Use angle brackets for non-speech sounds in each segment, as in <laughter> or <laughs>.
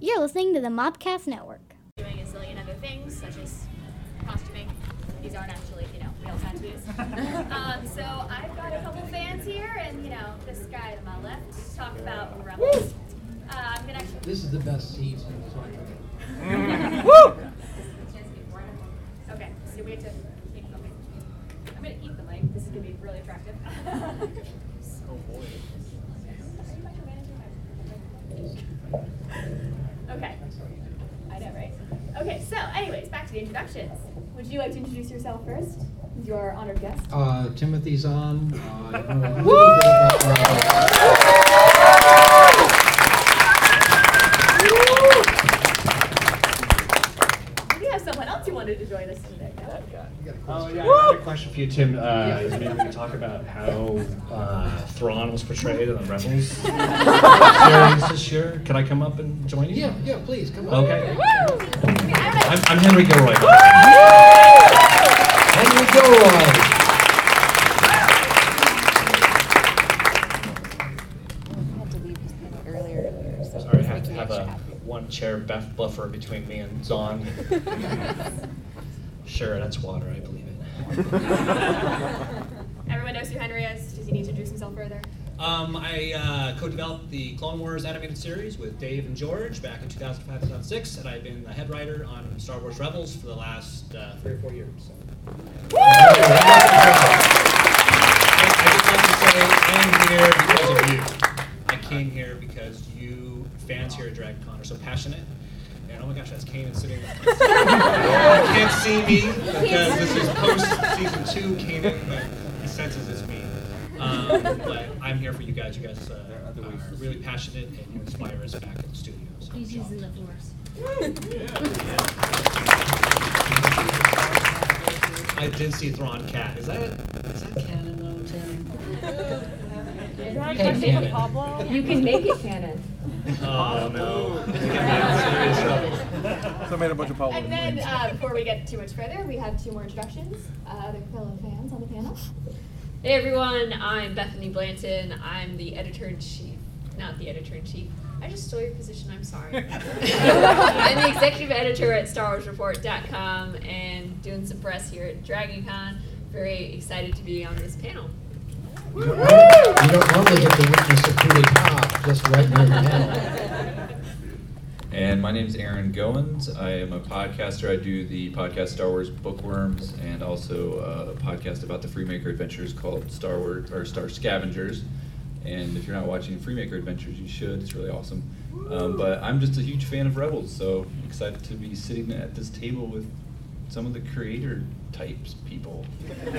You're listening to the Mopcast Network. doing a zillion other things, such as costuming. These aren't actually, you know, real tattoos. <laughs> um, so I've got a couple fans here, and you know, this guy to my left talk about rebels. Uh, I'm gonna actually. This is the best seat. <laughs> Okay, so we have to keep going. I'm gonna eat the mic. This is gonna be really attractive. <laughs> Oh boy. Okay. I know, right? Okay, so anyways, back to the introductions. Would you like to introduce yourself first? Your honored guest. Uh, Timothy Zahn. Uh, I know a little bit about We have someone else who wanted to join us today. No? Oh yeah, I have a question for you, Tim. Uh, is maybe we can talk about how uh, Thrawn was portrayed in the Rebels series this year. Can I come up and join you? Yeah, yeah, please, come on. Okay. I I'm, I'm Henry Gilroy. Henry Gilroy. had to leave his pen earlier. So Sorry, I have to have a one chair bef- buffer between me and Zahn. <laughs> sure, that's water. I believe it. <laughs> Everyone knows who Henry is. Does he need to introduce himself further? Um, I uh, co-developed the Clone Wars animated series with Dave and George back in 2005-2006, and I've been the head writer on Star Wars Rebels for the last uh, three or four years. So. I, I just want to say, I'm here because of you. I came here because you fans here at DragonCon are so passionate. And oh my gosh, that's Kanan sitting. <laughs> you can't see me because this is post season two Kanan, but he senses it's me. Um, but I'm here for you guys. You guys uh, are really passionate and you inspire us back at the studio. So He's using the force. I did see Thrawn Cat. Is that is that canon though, <laughs> Tim? Hey, canon. You can make it canon. Oh no. I think I'm in serious trouble. So I made a bunch of Pablo. And then, uh, before we get too much further, we have two more introductions. Uh, other fellow fans on the panel. Hey everyone, I'm Bethany Blanton. I'm the editor in chief. Not the editor in chief. I just stole your position, I'm sorry. <laughs> I'm the executive editor at StarWarsReport.com and doing some press here at DragonCon. Very excited to be on this panel. You don't, you don't normally get to witness a coup d'etat just right near the panel. And my name is Aaron Goins. I am a podcaster. I do the podcast Star Wars Bookworms and also a podcast about the Freemaker Adventures called Star Wars or Star Scavengers. And if you're not watching Freemaker Adventures, you should. It's really awesome. Um, but I'm just a huge fan of Rebels, so excited to be sitting at this table with some of the creator types people. <laughs>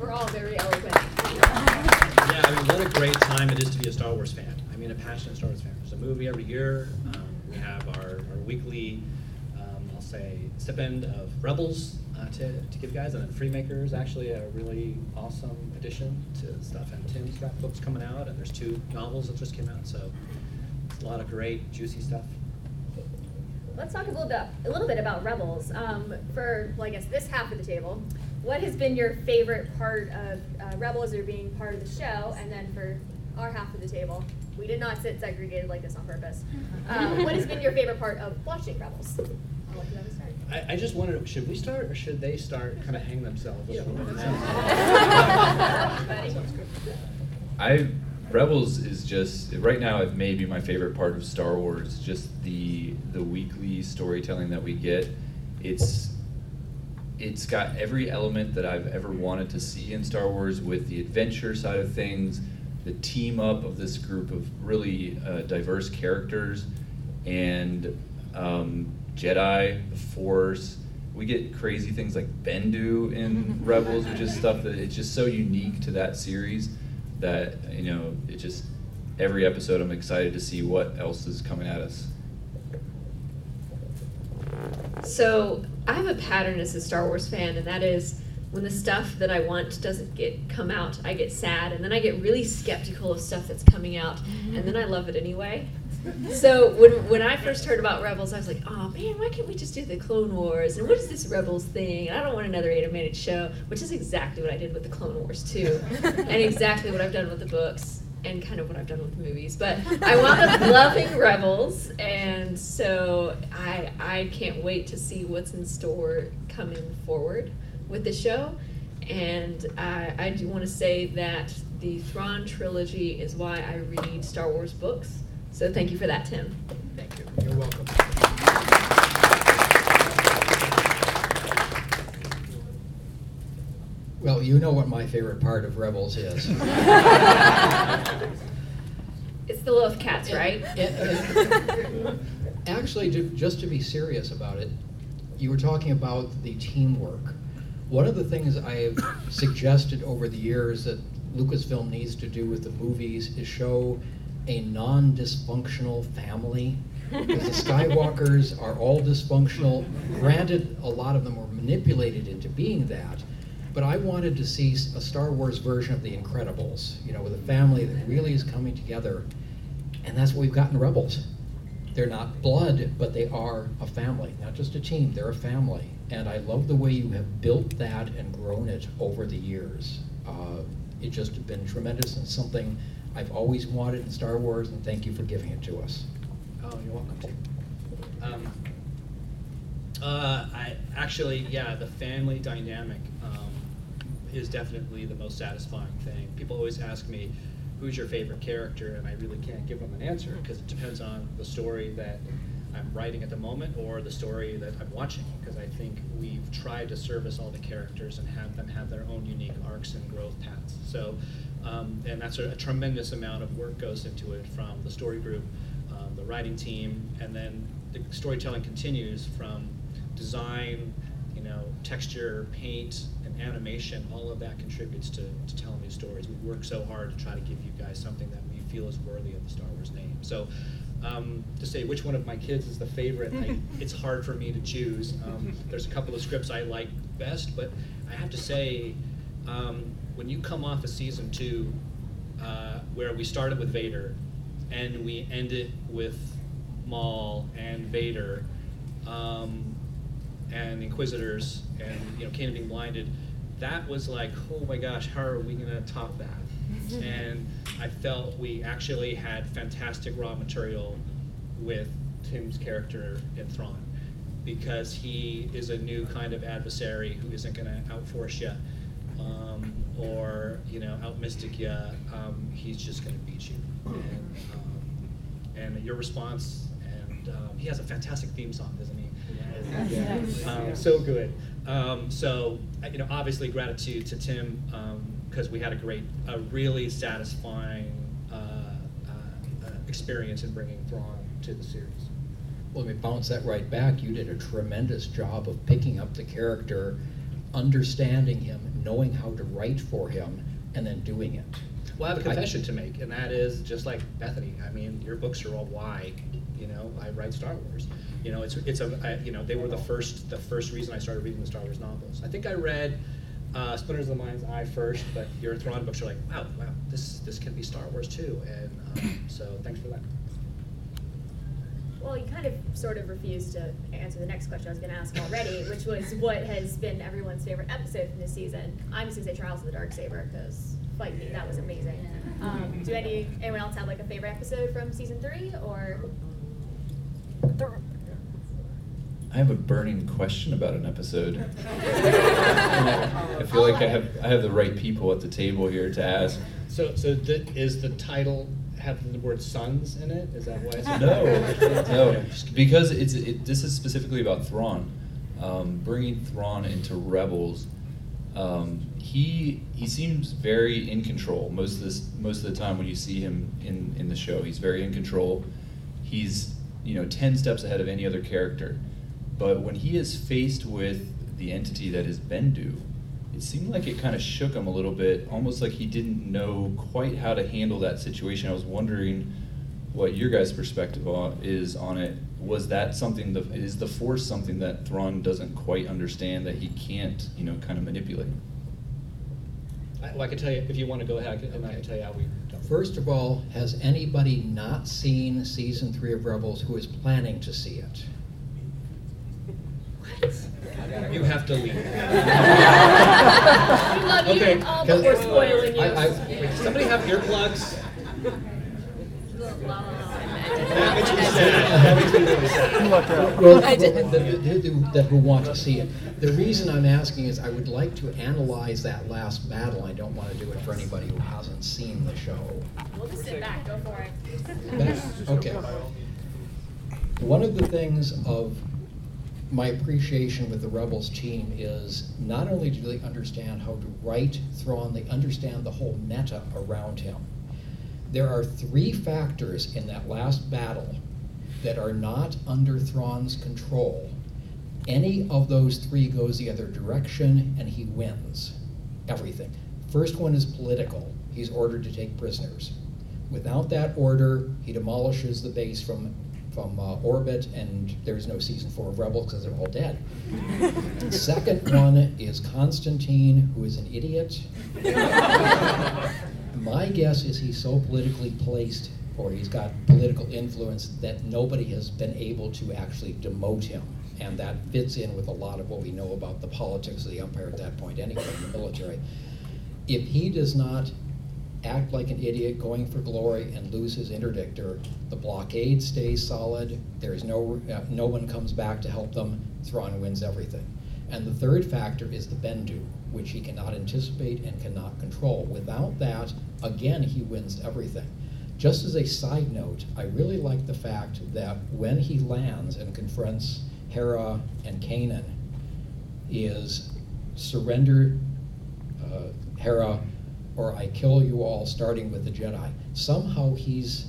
We're all very eloquent. Yeah, I mean, what a great time it is to be a Star Wars fan. I mean, a passionate Star Wars fan. There's a movie every year. Um, we have our, our weekly, um, I'll say, stipend of Rebels uh, to, to give guys, and then Freemaker is actually a really awesome addition to stuff. And Tim's got books coming out, and there's two novels that just came out, so it's a lot of great, juicy stuff. Let's talk a little bit, a little bit about Rebels. Um, for, well, I guess this half of the table, what has been your favorite part of uh, Rebels or being part of the show? And then for our half of the table, we did not sit segregated like this on purpose. <laughs> Um, what has been your favorite part of watching Rebels? I'll let you have a start. I, I just wondered, should we start, or should they start kind of hang themselves? <laughs> I Rebels is just right now it may be my favorite part of Star Wars. Just the the weekly storytelling that we get. It's it's got every element that I've ever wanted to see in Star Wars with the adventure side of things, the team up of this group of really uh, diverse characters, and um, Jedi, the Force. We get crazy things like Bendu in <laughs> Rebels, which is stuff that it's just so unique to that series that you know it just every episode I'm excited to see what else is coming at us. So I have a pattern as a Star Wars fan, and that is when the stuff that I want doesn't get come out, I get sad, and then I get really skeptical of stuff that's coming out, mm-hmm. and then I love it anyway. So when when I first heard about Rebels, I was like, oh man, why can't we just do the Clone Wars? And what is this Rebels thing? And I don't want another animated show, which is exactly what I did with the Clone Wars too, <laughs> and exactly what I've done with the books. And kind of what I've done with movies. But I wound up <laughs> loving Rebels, and so I I can't wait to see what's in store coming forward with the show. And I, I do want to say that the Thrawn trilogy is why I read Star Wars books. So thank you for that, Tim. Thank you. You're welcome. Well, you know what my favorite part of Rebels is. <laughs> It's the love cats, right? Actually, ju- just to be serious about it, you were talking about the teamwork. One of the things I have suggested over the years that Lucasfilm needs to do with the movies is show a non-dysfunctional family. Because the Skywalkers are all dysfunctional. Granted, a lot of them were manipulated into being that. But I wanted to see a Star Wars version of The Incredibles, you know, with a family that really is coming together. And that's what we've got in Rebels. They're not blood, but they are a family, not just a team, they're a family. And I love the way you have built that and grown it over the years. Uh, It's just been tremendous and something I've always wanted in Star Wars, and thank you for giving it to us. Oh, you're welcome to. Um, uh, I actually, yeah, the family dynamic is definitely the most satisfying thing. People always ask me, "Who's your favorite character?" and I really can't give them an answer because it depends on the story that I'm writing at the moment or the story that I'm watching. Because I think we've tried to service all the characters and have them have their own unique arcs and growth paths. So, um, and that's a, a tremendous amount of work goes into it from the story group um, the writing team, and then the storytelling continues from design, you know, texture, paint, animation. All of that contributes to, to telling these stories. We work so hard to try to give you guys something that we feel is worthy of the Star Wars name. So, um, to say which one of my kids is the favorite, I, <laughs> it's hard for me to choose. Um, there's a couple of scripts I like best, but I have to say, um, when you come off of season two, uh, where we started with Vader, and we ended with Maul and Vader, um, and Inquisitors, and you know, Kanan being blinded. That was like, oh my gosh, how are we gonna top that? <laughs> and I felt we actually had fantastic raw material with Tim's character in Thrawn, because he is a new kind of adversary who isn't gonna outforce you. Um, or you know, out mystic you, um, he's just going to beat you. And, um, and your response, and um, he has a fantastic theme song, doesn't he? Yes. Um, so good. Um, so uh, you know, obviously gratitude to Tim because we had a great, a really satisfying uh, uh, uh, experience in bringing Thrawn to the series. Well, let me bounce that right back. You did a tremendous job of picking up the character, understanding him, knowing how to write for him, and then doing it. Well, I have a confession to make, and that is just like Bethany. I mean, your books are all why, you know, I write Star Wars. You know, it's it's a I, you know they were the first the first reason I started reading the Star Wars novels. I think I read uh, Splinters of the Mind's Eye first, but your Thrawn books are like, wow, wow, this this can be Star Wars too, and um, so thanks for that. Well, you kind of sort of refused to answer the next question I was going to ask already, <laughs> which was what has been everyone's favorite episode from this season. I'm just going to say Trials of the Dark Saber because fight me, that was amazing. Um, do any anyone else have like a favorite episode from season three or? I have a burning question about an episode. <laughs> I feel like I have I have the right people at the table here to ask. So so the, is the title have the word sons in it? Is that why? It's No, <laughs> no, because it's it, this is specifically about Thrawn, um, bringing Thrawn into Rebels. Um, he he seems very in control most of this most of the time when you see him in in the show. He's very in control. He's you know ten steps ahead of any other character. But when he is faced with the entity that is Bendu, it seemed like it kind of shook him a little bit, almost like he didn't know quite how to handle that situation. I was wondering what your guys' perspective on, is on it. Was that something? The, is the Force something that Thrawn doesn't quite understand that he can't, you know, kind of manipulate? I, well, I can tell you if you want to go ahead, and I can tell you how we. First of all, has anybody not seen season three of Rebels who is planning to see it? You have to leave. we love you Okay, all, but we're spoiling you. I- I- Wait, does somebody have earplugs? That makes me sad. That makes me really sad. Well, I the- who want to see it. The reason I'm asking is I would like to analyze that last battle. I don't want to do it for anybody who hasn't seen the show. We'll just sit back, go for it. Back- Okay. One of the things of my appreciation with the Rebels team is not only do they understand how to write Thrawn, they understand the whole meta around him. There are three factors in that last battle that are not under Thrawn's control. Any of those three goes the other direction and he wins everything. First one is political. He's ordered to take prisoners. Without that order, he demolishes the base from, from uh, orbit, and there's no season four of Rebels because they're all dead. <laughs> Second one is Konstantine, who is an idiot. My guess is he's so politically placed, or he's got political influence, that nobody has been able to actually demote him. And that fits in with a lot of what we know about the politics of the Empire at that point, anyway, in the military. If he does not act like an idiot going for glory and lose his interdictor, the blockade stays solid, there's no, uh, no one comes back to help them, Thrawn wins everything. And the third factor is the Bendu, which he cannot anticipate and cannot control. Without that, again, he wins everything. Just as a side note, I really like the fact that when he lands and confronts Hera and Kanan, is surrender uh, Hera or I kill you all, starting with the Jedi. Somehow he's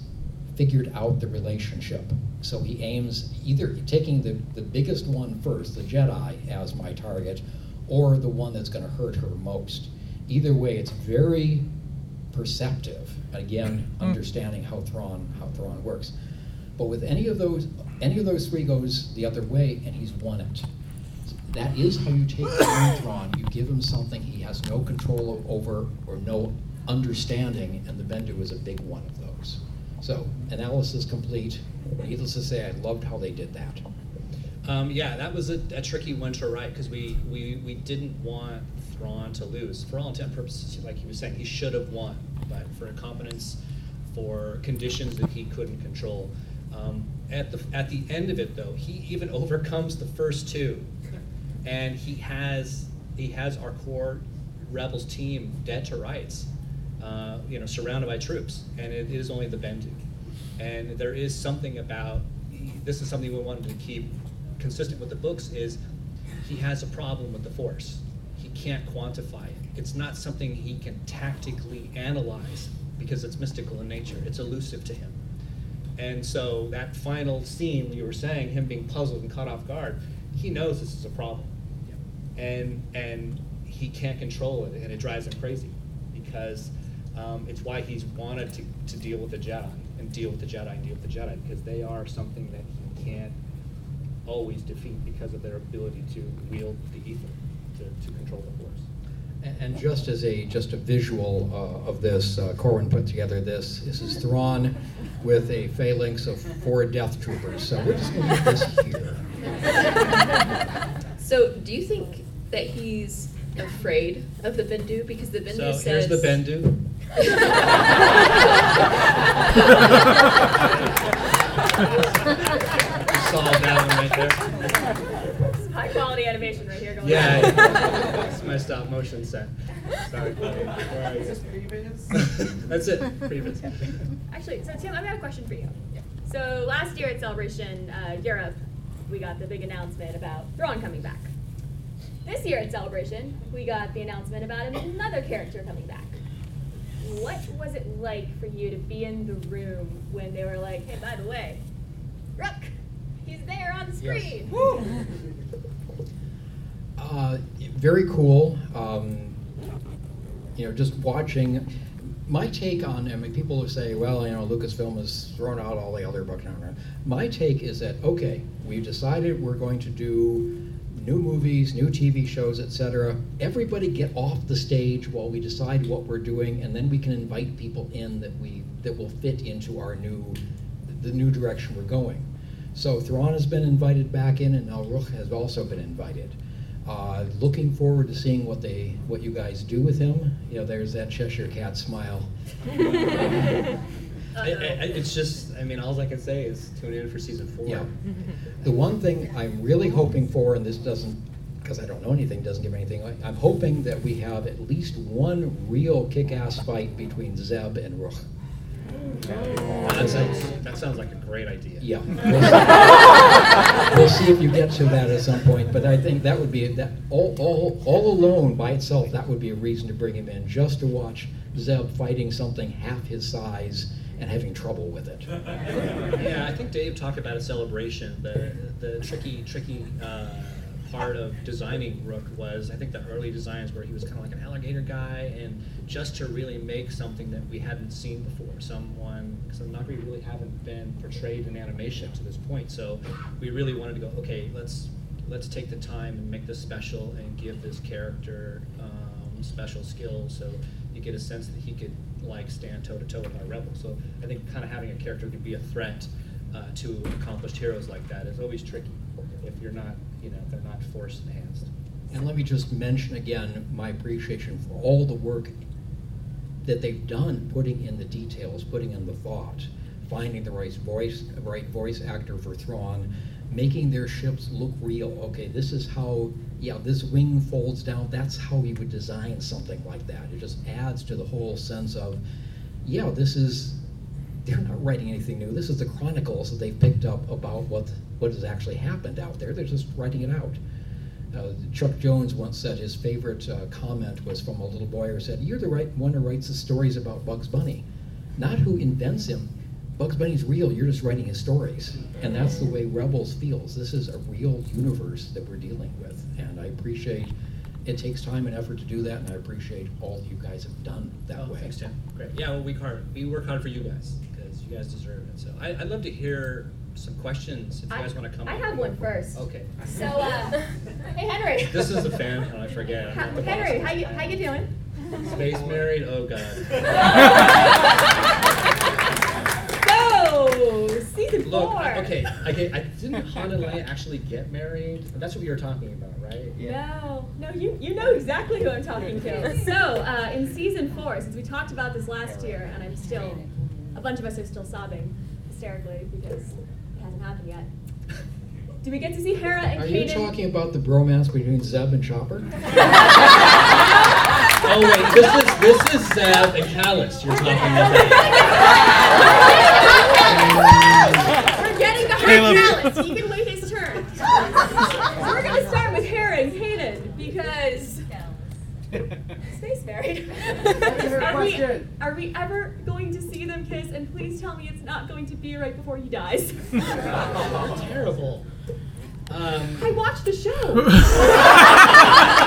figured out the relationship. So he aims either taking the, the biggest one first, the Jedi, as my target, or the one that's going to hurt her most. Either way, it's very perceptive. Again, mm. understanding how Thrawn how Thrawn works. But with any of those any of those three goes the other way, and he's won it. That is how you take Thrawn. You give him something he has no control over or no understanding, and the Bendu is a big one of those. So, analysis complete. Needless to say, I loved how they did that. Um, yeah, that was a, a tricky one to write because we, we, we didn't want Thrawn to lose. For all intent and purposes, like he was saying, he should have won, but for incompetence, for conditions that he couldn't control. Um, at the at the end of it, though, he even <laughs> overcomes the first two, and he has he has our core rebels team dead to rights, uh, you know, surrounded by troops, and it is only the Bendu. And there is something about this is something we wanted to keep consistent with the books is he has a problem with the force. He can't quantify it. It's not something he can tactically analyze because it's mystical in nature. It's elusive to him. And so that final scene you were saying, him being puzzled and caught off guard, he knows this is a problem. And and he can't control it and it drives him crazy because um, it's why he's wanted to, to deal with the Jedi and deal with the Jedi and deal with the Jedi because they are something that he can't always defeat because of their ability to wield the ether to, to control the force. And, and just as a just a visual uh, of this, uh, Corwin put together this. This is Thrawn with a phalanx of four Death Troopers. So we're just going to put this here. <laughs> So, do you think that he's afraid of the Bendu because the Bendu So says here's the Bendu. <laughs> Solve that one right there. This is high quality animation right here going Yeah, on. yeah. it's my stop motion set. Sorry, Chloe. Where are you? That's it, previous. Actually, so Tim, I've got a question for you. So last year at Celebration uh, Europe, we got the big announcement about Thrawn coming back. This year at Celebration, we got the announcement about another character coming back. What was it like for you to be in the room when they were like, "Hey, by the way, Rukh, he's there on the Yes. screen." Uh, very cool. Um, you know, just watching. My take on, I mean, people who say, well, you know, Lucasfilm has thrown out all the other books. My take is that, okay, we've decided we're going to do new movies, new TV shows, etc. Everybody get off the stage while we decide what we're doing, and then we can invite people in that we that will fit into our new, the new direction we're going. So Thrawn has been invited back in, and now Rukh has also been invited. Uh, looking forward to seeing what they, what you guys do with him. You know, there's that Cheshire Cat smile. <laughs> <laughs> I, I, I- it's just, I mean, all I can say is tune in for season four. Yeah. <laughs> The one thing I'm really hoping for, and this doesn't, because I don't know anything, doesn't give me anything, I- I'm hoping that we have at least one real kick-ass fight between Zeb and Rukh. That sounds, that sounds like a great idea. Yeah. <laughs> We'll see- We'll see if you get to that at some point, but I think that would be, that, all, all, all alone by itself, that would be a reason to bring him in, just to watch Zeb fighting something half his size and having trouble with it. <laughs> Yeah, I think Dave talked about a celebration. The the tricky tricky uh, part of designing Rukh was I think the early designs where he was kind of like an alligator guy, and just to really make something that we hadn't seen before, someone because Noghri really haven't been portrayed in animation to this point. So we really wanted to go, okay, let's let's take the time and make this special and give this character um, special skills so you get a sense that he could like stand toe to toe with our rebel. So I think kind of having a character to be a threat uh, to accomplished heroes like that is always tricky if you're not, you know, if they're not force enhanced. And let me just mention again my appreciation for all the work that they've done, putting in the details, putting in the thought, finding the right voice, right voice actor for Thrawn, making their ships look real. Okay, this is how, yeah, this wing folds down. That's how we would design something like that. It just adds to the whole sense of, yeah, this is. They're not writing anything new. This is the chronicles that they've picked up about what what has actually happened out there. They're just writing it out. Uh, Chuck Jones once said his favorite uh, comment was from a little boy who said, You're the right one who writes the stories about Bugs Bunny, not who invents him. Bugs Bunny's real, you're just writing his stories. And that's the way Rebels feels. This is a real universe that we're dealing with. And I appreciate it takes time and effort to do that, and I appreciate all you guys have done that oh, way. Thanks, Tim. Great. Yeah, well, we hard we work hard for you guys because you guys deserve it. So I, I'd love to hear some questions if you I- guys want to come. I up. have one first. Okay. So, uh, <laughs> hey Henry. This is the fan, and I forget. I'm Ha- not Henry, how you how you doing? Space married? Oh god. <laughs> <laughs> Look. I, okay, I, get, I didn't <laughs> Han and Leia actually get married? That's what we were talking about, right? No, no, you you know exactly who I'm talking to. <laughs> So, uh, in season four, since we talked about this last year, and I'm still, a bunch of us are still sobbing hysterically because it hasn't happened yet. Do we get to see Hera and Are Kanan? you talking about the bromance between Zeb and Chopper? <laughs> Oh wait, this is this is Zeb and Kallus you're talking about. We're getting to Caleb. Hard Kallus. He can wait his turn. We're gonna start with Hera and Kanan because space married. are, we, are we ever going to see them kiss? And please tell me it's not going to be right before he dies. <laughs> Terrible. Um, I watched the show. <laughs>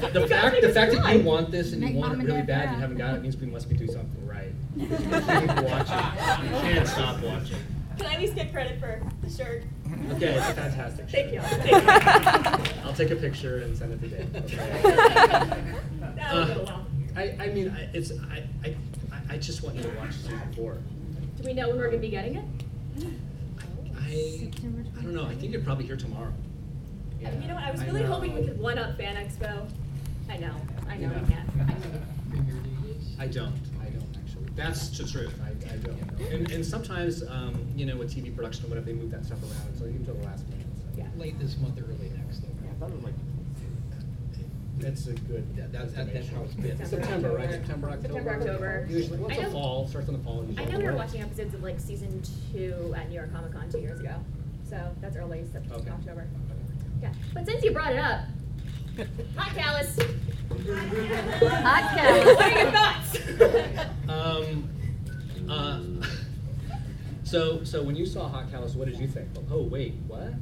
well, the fact the fact that you want this and you want it really bad and you haven't got it means we must be doing something right. <laughs> You keep watching. You can't stop watching. Can I at least get credit for the shirt? Okay, it's a fantastic. Thank you. Thank you. <laughs> I'll take a picture and send it to Dave. <laughs> Okay. That'll go. Uh, I, I mean, I, it's I, I, I- I just want you to watch season four. Do we know when we're gonna be getting it? I, I don't know. I think you're probably here tomorrow. You know what? I was I really hoping we could one up Fan Expo. I know. I know Yeah. we can't. I don't. I don't actually. That's the truth. I, I don't. Know. And, and sometimes, um, you know, with TV production or whatever, they move that stuff around, so even till the last minute. So. Yeah. Late this month, or early next, though. That's a good. That- that- that- that's how it's been. September, right? September, October. September, October. Usually, what's I the fall? Starts in the fall. Usually. I know we were watching episodes of like season two at New York Comic Con two years ago, so that's early September, Okay. October. Yeah, but since you brought it up, hot Kallus. Hot Kallus. What are your thoughts? Um, uh, so, so when you saw Hot Kallus, what did you think? Oh, wait, what?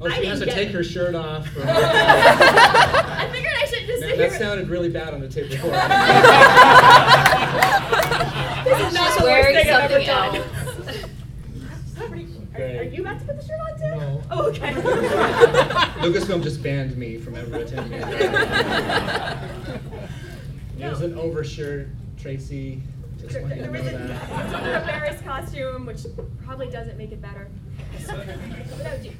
Oh, I she has to take it. her shirt off. For <laughs> I figured I should just Man, that sounded really bad on the tape before. <laughs> this is not She's the worst wearing thing I've ever something done. Somebody- <laughs> Are, are you about to put the shirt on too? No. Oh, okay. Lucasfilm just banned me from ever attending it. It was an overshirt, Tracy. Just want to There know there was that. <laughs> a Barriss costume, which probably doesn't make it better. But you.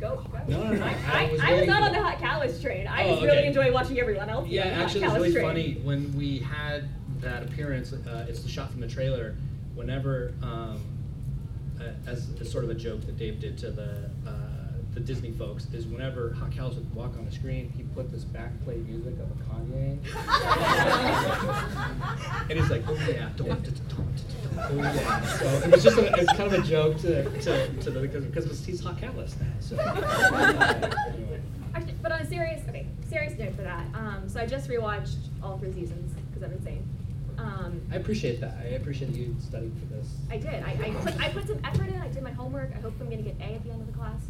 Go, go. No, no, no, I, I I, was I was not on the hot Kallus train. I Oh, just really okay. enjoy watching everyone else. Yeah, on the hot actually, it was Kallus really train. funny when we had that appearance. Uh, it's the shot from the trailer. Whenever, um, uh, as, as sort of a joke that Dave did to the uh, the Disney folks, is whenever Cows would walk on the screen, he put this backplay music of a Kanye, and he's like, "Oh yeah, don't, don't, don't, don't, oh yeah." So it was just a, it was kind of a joke to to, to the because because he's Kallus now. So <laughs> anyway. Actually, but on a serious, okay, serious note for that. Um, so I just rewatched all three seasons because I've been saying. Um, I appreciate that. I appreciate you studying for this. I did. I, I put I put some effort in. I did my homework. I hope I'm gonna get A at the end of the class.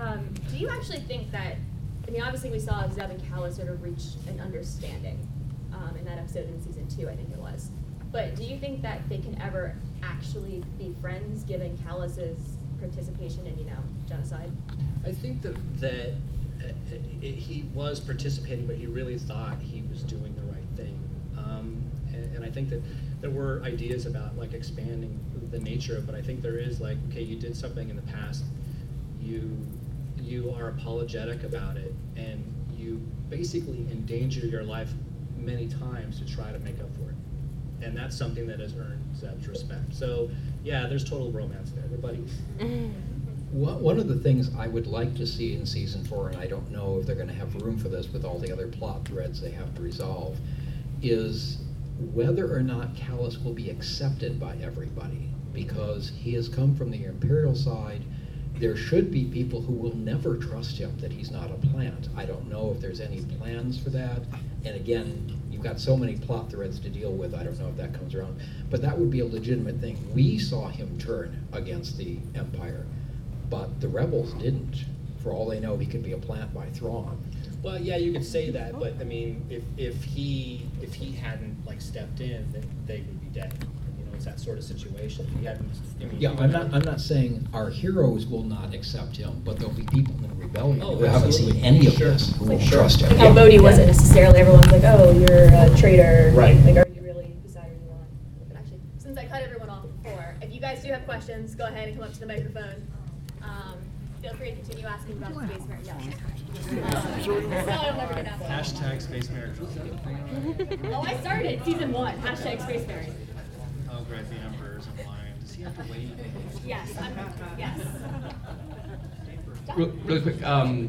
Um, do you actually think that? I mean, obviously we saw Zeb and Kallus sort of reach an understanding um, in that episode in season two. I think it was. But do you think that they can ever actually be friends, given Kallus's participation in you know genocide? I think that that uh, he was participating, but he really thought he was doing the right thing. Um, and, and I think that there were ideas about like expanding the nature of, but I think there is like, okay, you did something in the past, you you are apologetic about it, and you basically endanger your life many times to try to make up for it. And that's something that has earned Zeb's respect. So yeah, there's total romance there. They're buddies. One one of the things I would like to see in season four, and I don't know if they're gonna have room for this with all the other plot threads they have to resolve, is whether or not Kallus will be accepted by everybody. Because he has come from the Imperial side, there should be people who will never trust him that he's not a plant. I don't know if there's any plans for that. And again, you've got so many plot threads to deal with, I don't know if that comes around. But that would be a legitimate thing. We saw him turn against the Empire, but the rebels didn't. For all they know, he could be a plant by Thrawn. Well, yeah, you could say that, but I mean, if, if he if he hadn't like stepped in, then they would be dead. You know, it's that sort of situation. If he hadn't. I mean, Yeah, he I'm not, I'm not saying our heroes will not accept him, but there'll be people in rebellion Oh, who haven't seen any of Sure. this who will Like, trust him. How Bodhi wasn't necessarily everyone's like, oh, you're a traitor. Right. Like, are you really beside who you want? But actually, since I cut everyone off before, if you guys do have questions, go ahead and come up to the microphone. Um, feel free to continue asking about the space marine. Yes. So I'll never get asked. Hashtag space marriage. Oh, I started season one. Hashtag space marine. The emperor's in line. Does he have to wait? Yes. I'm, yes. Real, really quick, um,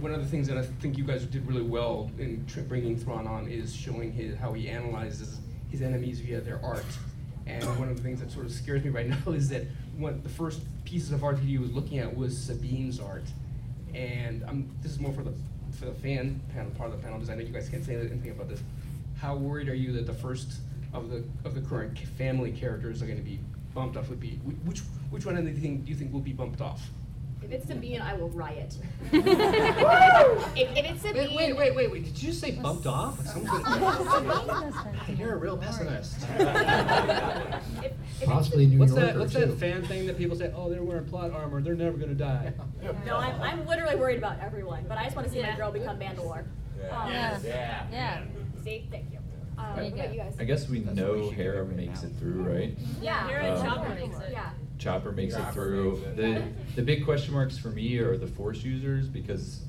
one of the things that I think you guys did really well in tr- bringing Thrawn on is showing his, how he analyzes his enemies via their art. And one of the things that sort of scares me right <laughs> now is that one the first pieces of art that he was looking at was Sabine's art. And um, this is more for the for the fan panel part of the panel because I know you guys can't say anything about this. How worried are you that the first of the of the current family characters are going to be bumped off? Would be which which one do you think do you think will be bumped off? If it's Sabine, I will riot. if, if it's Sabine. Wait, wait, wait, wait, wait. Did you just say bumped off? Something- <laughs> <laughs> You're a real pessimist. If, if Possibly New What's Yorker, that? What's too. that fan thing that people say? Oh, they're wearing plot armor. They're never gonna die. <laughs> No, I'm, I'm literally worried about everyone, but I just want to see my girl become Mandalore. Um, Yeah. Yeah. See, thank you. Um, There you what about go. you guys? I guess we know Hera makes it through, right? Yeah. Hera and Chopper makes it. Yeah. Chopper makes it through. The the big question marks for me are the Force users because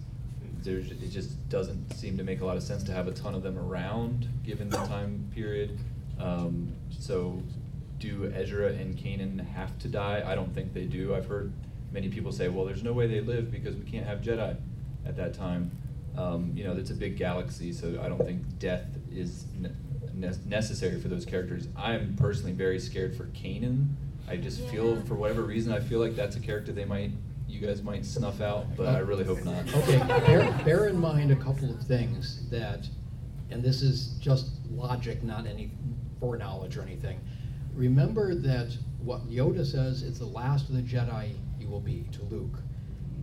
there's it just doesn't seem to make a lot of sense to have a ton of them around given the time period. Um, so, do Ezra and Kanan have to die? I don't think they do. I've heard many people say, well, there's no way they live because we can't have Jedi at that time. Um, you know, it's a big galaxy, so I don't think death is ne- ne- necessary for those characters. I'm personally very scared for Kanan. I just feel, for whatever reason, I feel like that's a character they might, you guys might snuff out, but I really hope not. Okay, bear, bear in mind a couple of things that, and this is just logic, not any foreknowledge or anything. Remember that what Yoda says is the last of the Jedi you will be to Luke.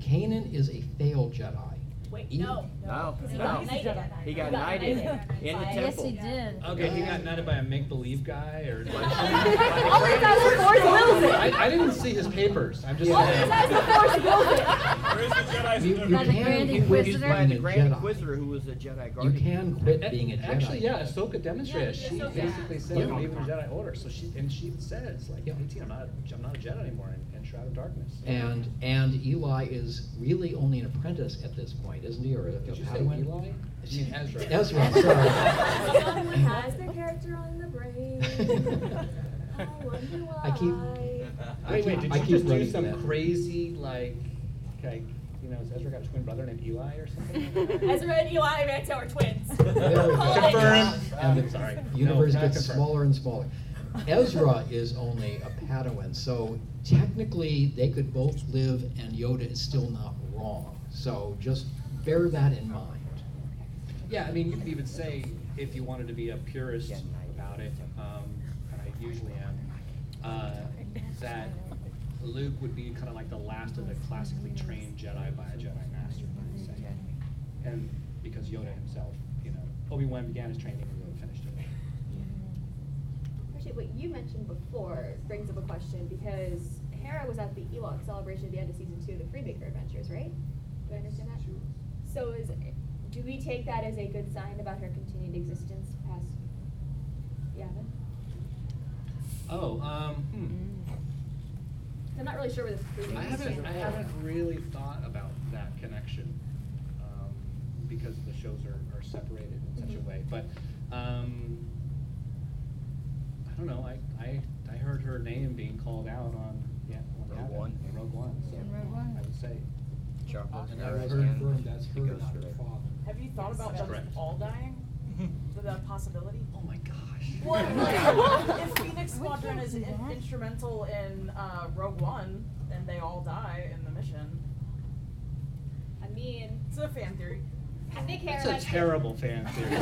Kanan is a failed Jedi. Wait, Even- no. No, Because he no. got knighted. He got knighted in the Yes, temple. he did. Okay, he got knighted by a make-believe guy, or? All he does is force wills it. I, I didn't see his papers. I'm just All he saying. does is force wills it. You, you By the can Grand quit Inquisitor? By being the a Grand Jedi. Inquisitor, who was a Jedi You guardian. can quit being a Jedi. Actually, yeah, Ahsoka demonstrated. Yeah, she Ahsoka. basically said, Yeah. "I'm leaving the Jedi Order." So she and she says, "Like, Yeah. 18, I'm not, I'm not a Jedi anymore." And, in Shroud of Darkness. And, and Eli is really only an apprentice at this point, isn't he, or a Did you say Padawan? Eli? I mean Ezra. Ezra, sorry. <laughs> has the <laughs> character on the brain. <laughs> I wonder I keep- why. I Wait, wait, keep- did I you keep just do running some that. crazy, like, like, you know, has Ezra got a twin brother named Eli or something? Ezra and Eli Vanto are twins. There we go. Confirmed. Oh, and the Sorry. universe No, not gets confirmed. smaller and smaller. Ezra is only a Padawan, so technically they could both live and Yoda is still not wrong. So just bear that in mind. Yeah, I mean, you could even say, if you wanted to be a purist about it, um, and I usually am, uh, that Luke would be kind of like the last of the classically trained Jedi by a Jedi Master. And because Yoda himself, you know, Obi-Wan began his training and Yoda finished it. Actually, what you mentioned before brings up a question because Hera was at the Ewok celebration at the end of season two of the Freemaker Adventures, right? Do I understand that? So is do we take that as a good sign about her continued existence past Yavin? Oh, um, hmm. I'm not really sure where the I haven't, I haven't really thought about that connection, um, because the shows are, are separated in such a Mhm. way, but, um, I don't know, I, I, I heard her name being called out on, yeah, on Rogue Yavin, One. in Rogue One, so, In Rogue One. I would say. Chakras And and I arrows confirmed that's her, not her father. Have you thought about That's them correct. all dying? <laughs> Is that possibility? Oh my gosh. What, like, <laughs> if Phoenix Squadron is in- instrumental in uh, Rogue One, and they all die in the mission, I mean, it's a fan theory. I think Hera That's a terrible fan <laughs> theory.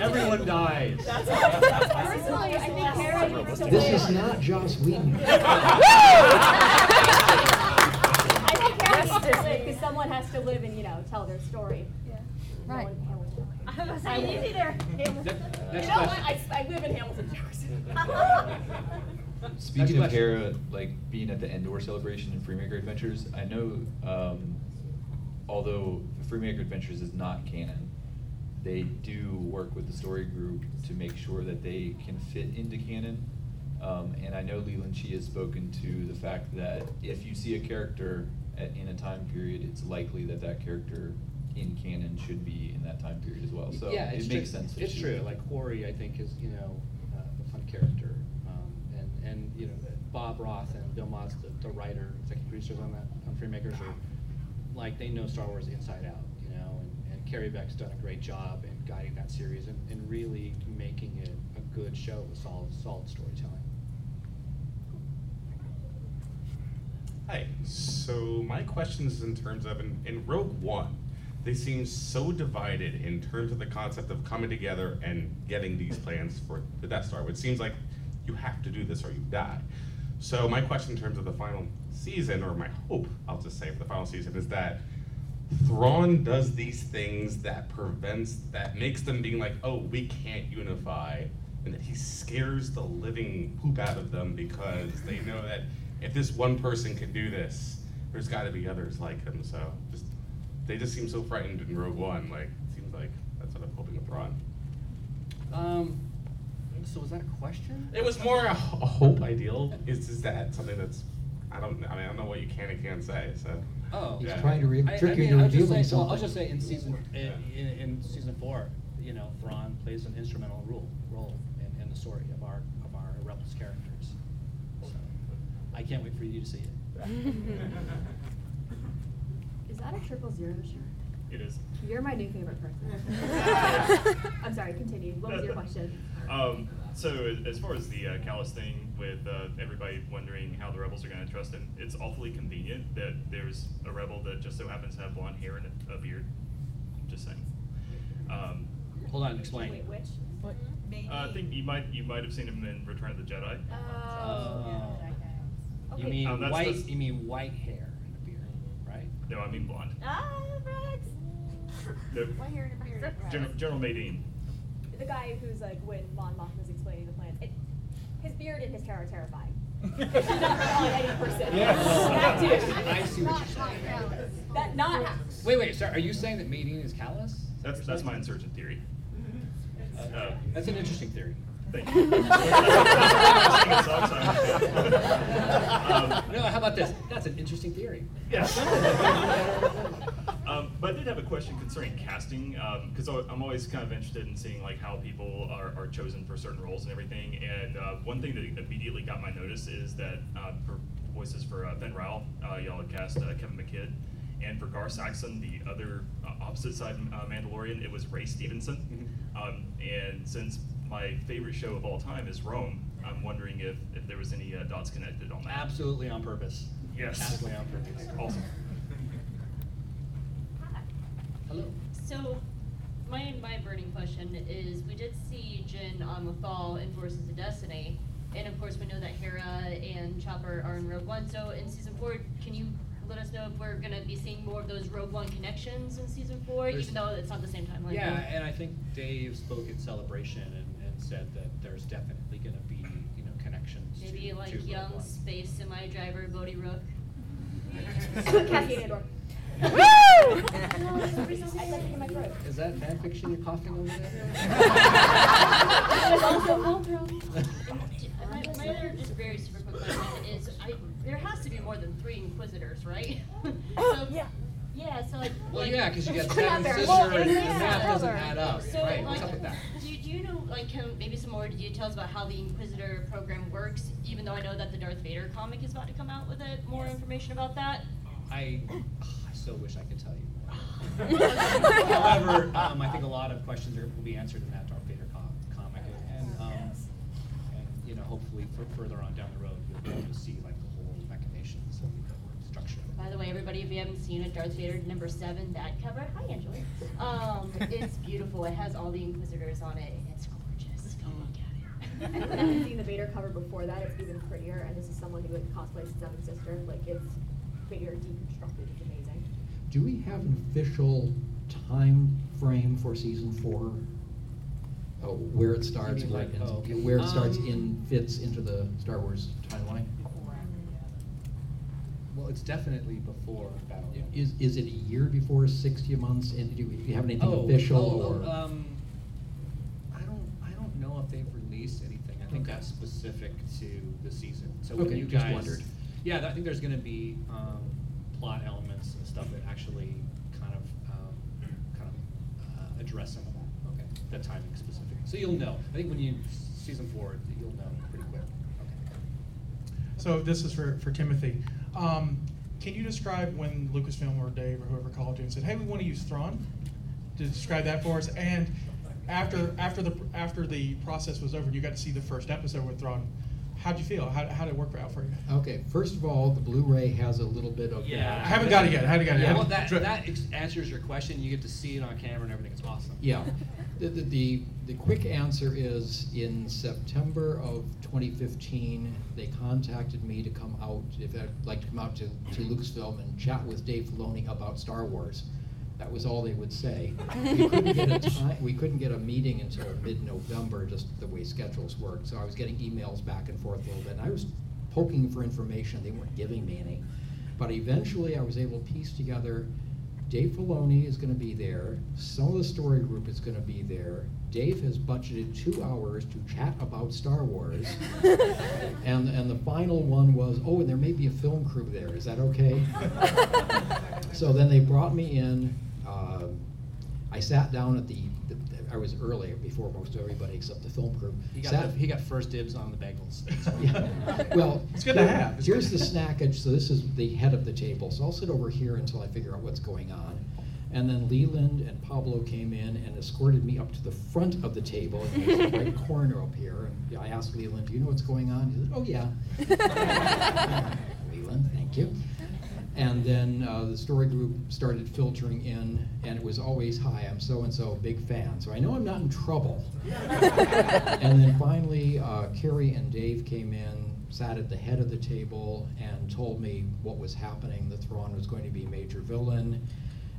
Everyone dies. That's why, that's why season Personally, I think last Hera one. This is not Joss Whedon. <laughs> I think Hera needs to live because someone has to live and you know tell their story. Yeah. Right. I was saying easy there. Hamilton. You know what? I, I live in Hamilton, Jefferson. <laughs> Speaking of question. Hera, like being at the Endor celebration in Freemaker Adventures, I know, um, although Freemaker Adventures is not canon, they do work with the story group to make sure that they can fit into canon. Um, and I know Leland Chee has spoken to the fact that if you see a character at, in a time period, it's likely that that character in canon should be in that time period as well. So Yeah, it true. makes sense. It's true, like Ori, I think, is, you know, uh, a fun character. Um, and, and, you know, Bob Roth and Bill Motz, the, the writer, executive producers on that, on Freemakers are, like, they know Star Wars inside out, you know, and, and Carrie Beck's done a great job in guiding that series and, and really making it a good show with solid, solid storytelling. Hi. So my question is in terms of in, in Rogue One, they seem so divided in terms of the concept of coming together and getting these plans for the Death Star. It seems like you have to do this or you die. So my question in terms of the final season, or my hope, I'll just say for the final season, is that Thrawn does these things that prevents, that makes them being like, oh, we can't unify, and that he scares the living poop out of them because they know that if this one person can do this, there's got to be others like him. So just they just seem so frightened in Rogue One. Like it seems like that's what I'm hoping with Thrawn. Um, so was that a question? It was more a, a hope ideal. Is is that something that's I don't I mean I don't know what you can and can't say. So Oh. He's Yeah. trying to re- I- I trick you mean, into I'll just revealing say- well, I'll just say in season, in, in, in season four, you know, Thrawn plays an instrumental role, role in, in the story of our, of our Rebels characters. So, I can't wait for you to see it. <laughs> Is that a triple zero shirt? It is. You're my new favorite person. <laughs> I'm sorry, continue. What was your <laughs> question? Um, so as far as the uh, Kallus thing with uh, everybody wondering how the rebels are going to trust him, it's awfully convenient that there's a rebel that just so happens to have blonde hair and a, a beard. Just saying. Um, Hold on, explain. Wait, which? uh, I think you might you might have seen him in Return of the Jedi. Oh. You Okay. mean Um, white, that's- you mean white hair and a beard, right? No, I mean blonde. Ah, Rex. No, What hair and a beard? General, General Madine. The guy who's like when Mon Mothma's explaining the plan. It, his beard and his hair are terrifying. <laughs> Not on any person. Yes. That dude. I see what you're saying. That not. Wait, wait, sorry, are you saying that Madine is Kallus? That's that's my insurgent theory. Uh, That's an interesting theory. Thank you. I'm singing songs, um, No, how about this? That's an interesting theory. Yeah. um, but I did have a question concerning casting, because I'm always kind of interested in seeing like how people are, are chosen for certain roles and everything. And uh, one thing that immediately got my notice is that uh, for voices for uh, Fenn Rau, uh, y'all had cast uh, Kevin McKidd, and for Gar Saxon, the other uh, opposite side uh, Mandalorian, it was Ray Stevenson. Um, and since my favorite show of all time is Rome, I'm wondering if, if there was any uh, dots connected on that. Absolutely on purpose. Yes. Absolutely on purpose. Awesome. Hello. So, my my burning question is: We did see Jyn on Lothal in Forces of Destiny, and of course we know that Hera and Chopper are in Rogue One. So, in season four, can you let us know if we're gonna be seeing more of those Rogue One connections in season four, There's- even though it's not the same timeline? Yeah, and I think Dave spoke at Celebration and, and said that there's definitely gonna be, you know, connections to, Maybe to like Rogue young One. space semi driver Bodhi Rook. Cassian Andor. Woo! I got something in my throat. Is that fan fiction you're coughing over there? There's also full throat. My, my other just very super quick question is, I, there has to be more than three Inquisitors, right? <laughs> so, yeah. Yeah, so like. Well, like- yeah, 'cause you got <laughs> seven very- sisters well, and the yeah. math doesn't add up. So, Right, like, what's up with that? Do, do you know, like, can, maybe some more details about how the Inquisitor program works, even though I know that the Darth Vader comic is about to come out with it, more information about that? I, I so wish I could tell you. <laughs> However, um, I think a lot of questions are, will be answered in that Darth Vader com- comic, and, um, and, you know, hopefully for further on down the road, you'll be able to see like the whole machinations and the structure. of it. By the way, everybody, if you haven't seen it, Darth Vader number seven, that cover, hi Angela. Um, it's beautiful. It has all the Inquisitors on it, and it's gorgeous. Go look at And if I haven't seen the Vader cover before that, it's even prettier, and this is someone who would cosplay Seven Sister, like, it's Vader deconstructed, it's amazing. Do we have an official time frame for season four? Oh, where it starts, where like- it oh, okay. where it starts Um, in, fits into the Star Wars timeline? Well, it's definitely before Battle. Royale. Is, is it a year before, sixty months, and do you have anything Oh, official oh, or? oh, um, I don't, I don't know if they've released anything. I think Okay. that's specific to the season. So when Okay, you just guys, wondered. yeah, I think there's going to be um, plot elements and stuff that actually kind of, um, kind of uh, address some of that. Okay. The timing specific. So you'll know. I think when you season four, you'll know pretty quick. Okay. So this is for, for Timothy. Um, can you describe when Lucasfilm or Dave or whoever called you and said, "Hey, we want to use Thrawn"? To describe that for us, and after after the after the process was over, and you got to see the first episode with Thrawn. How'd you feel? How how did it work out for you? Okay, first of all, the Blu-ray has a little bit of. Yeah. I haven't got it yet. I haven't got it Yeah, yet. well, that, that ex- answers your question. You get to see it on camera and everything. It's awesome. Yeah. <laughs> The, the, the, the quick answer is in September of 2015, they contacted me to come out, if I'd like to come out to, to Lucasfilm and chat with Dave Filoni about Star Wars. That was all they would say. We couldn't get a <laughs> time, we couldn't get a meeting until mid-November, just the way schedules work. So I was getting emails back and forth a little bit, and I was poking for information, they weren't giving me any. But eventually, I was able to piece together Dave Filoni is going to be there. Some of the story group is going to be there. Dave has budgeted two hours to chat about Star Wars. <laughs> and, and the final one was, oh, and there may be a film crew there. Is that okay? <laughs> so then they brought me in. Uh, I sat down at the, the, I was early before most everybody except the film crew. He got, Sat- the, he got first dibs on the bagels. <laughs> yeah. Well, It's good to have. It's Here's the snackage. So this is the head of the table. So I'll sit over here until I figure out what's going on. And then Leland and Pablo came in and escorted me up to the front of the table in the right corner up here. And I asked Leland, "Do you know what's going on?" He said, "Oh yeah." <laughs> <laughs> Leland, thank you. And then uh, the story group started filtering in, and it was always, "Hi, I'm so and so, big fan." So I know I'm not in trouble. <laughs> and then finally, uh, Kiri and Dave came in, sat at the head of the table, and told me what was happening. The Thrawn was going to be major villain.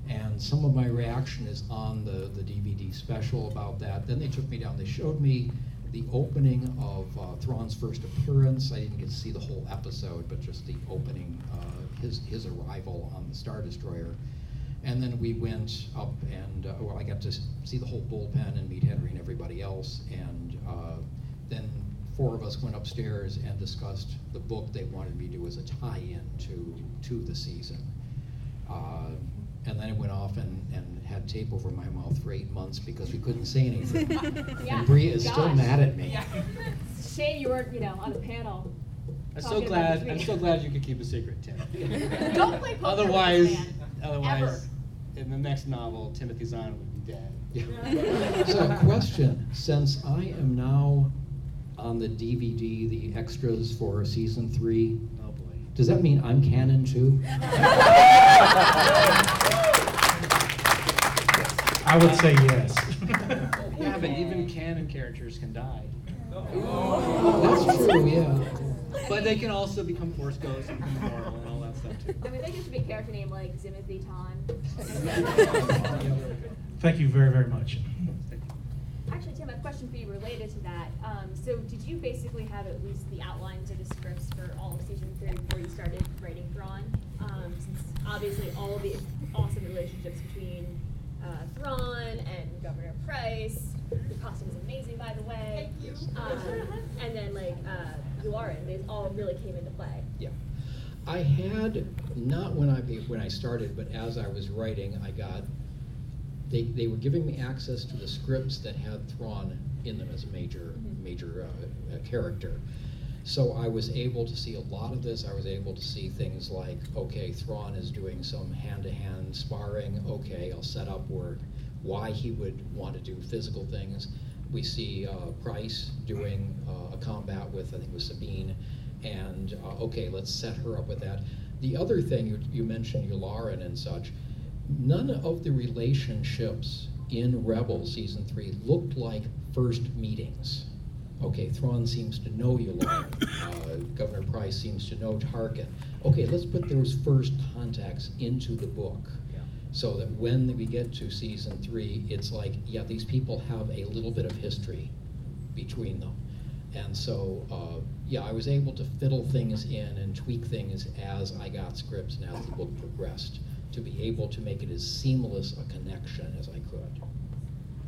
And some of my reaction is on the, the DVD special about that. Then they took me down, they showed me the opening of uh, Thrawn's first appearance. I didn't get to see the whole episode, but just the opening, uh, his, his arrival on the Star Destroyer. And then we went up and, uh, well, I got to see the whole bullpen and meet Henry and everybody else. And uh, then four of us went upstairs and discussed the book they wanted me to do as a tie-in to, to the season. Uh, And then it went off and, and had tape over my mouth for eight months because we couldn't say anything. <laughs> Yeah, And Bree is still mad at me. <laughs> Shame you weren't, you know, on the panel. I'm so glad, I'm so glad you could keep a secret, Tim. <laughs> Don't play poker with Otherwise, this man. otherwise, in the next novel, Timothy Zahn would be dead. <laughs> So <laughs> question, since I am now on the DVD, the extras for season three. Oh, boy. Does that mean I'm canon too? I would say yes. Yeah, but even canon characters can die. That's true, yeah. But they can also become force ghosts and become immortal and all that stuff too. I mean, they could be a character name like Timothy Ton. Thank you very, very much. Actually, Tim, I have a question for you related to that. Um, so did you basically have at least the outlines of the scripts for all of season three before you started writing Thrawn? Um, since obviously all of the awesome relationships between uh, Thrawn and Governor Price, the costume is amazing, by the way. Thank you. Um, and then like uh, Yularen, they all really came into play. Yeah. I had, not when I, when I started, but as I was writing, I got, they, they were giving me access to the scripts that had Thrawn in them as a major, major uh, uh, character. So I was able to see a lot of this. I was able to see things like, okay, Thrawn is doing some hand-to-hand sparring. Okay, I'll set up where, why he would want to do physical things. We see uh, Price doing uh, a combat with, I think it was Sabine, and uh, okay, let's set her up with that. The other thing you, you mentioned, Yularen and such. None of the relationships in Rebel season three looked like first meetings. Okay, Thrawn seems to know Yularen. Uh, Governor Price seems to know Tarkin. Okay, let's put those first contacts into the book so that when we get to season three, it's like, yeah, these people have a little bit of history between them. And so, uh, yeah, I was able to fiddle things in and tweak things as I got scripts and as the book progressed to be able to make it as seamless a connection as I could.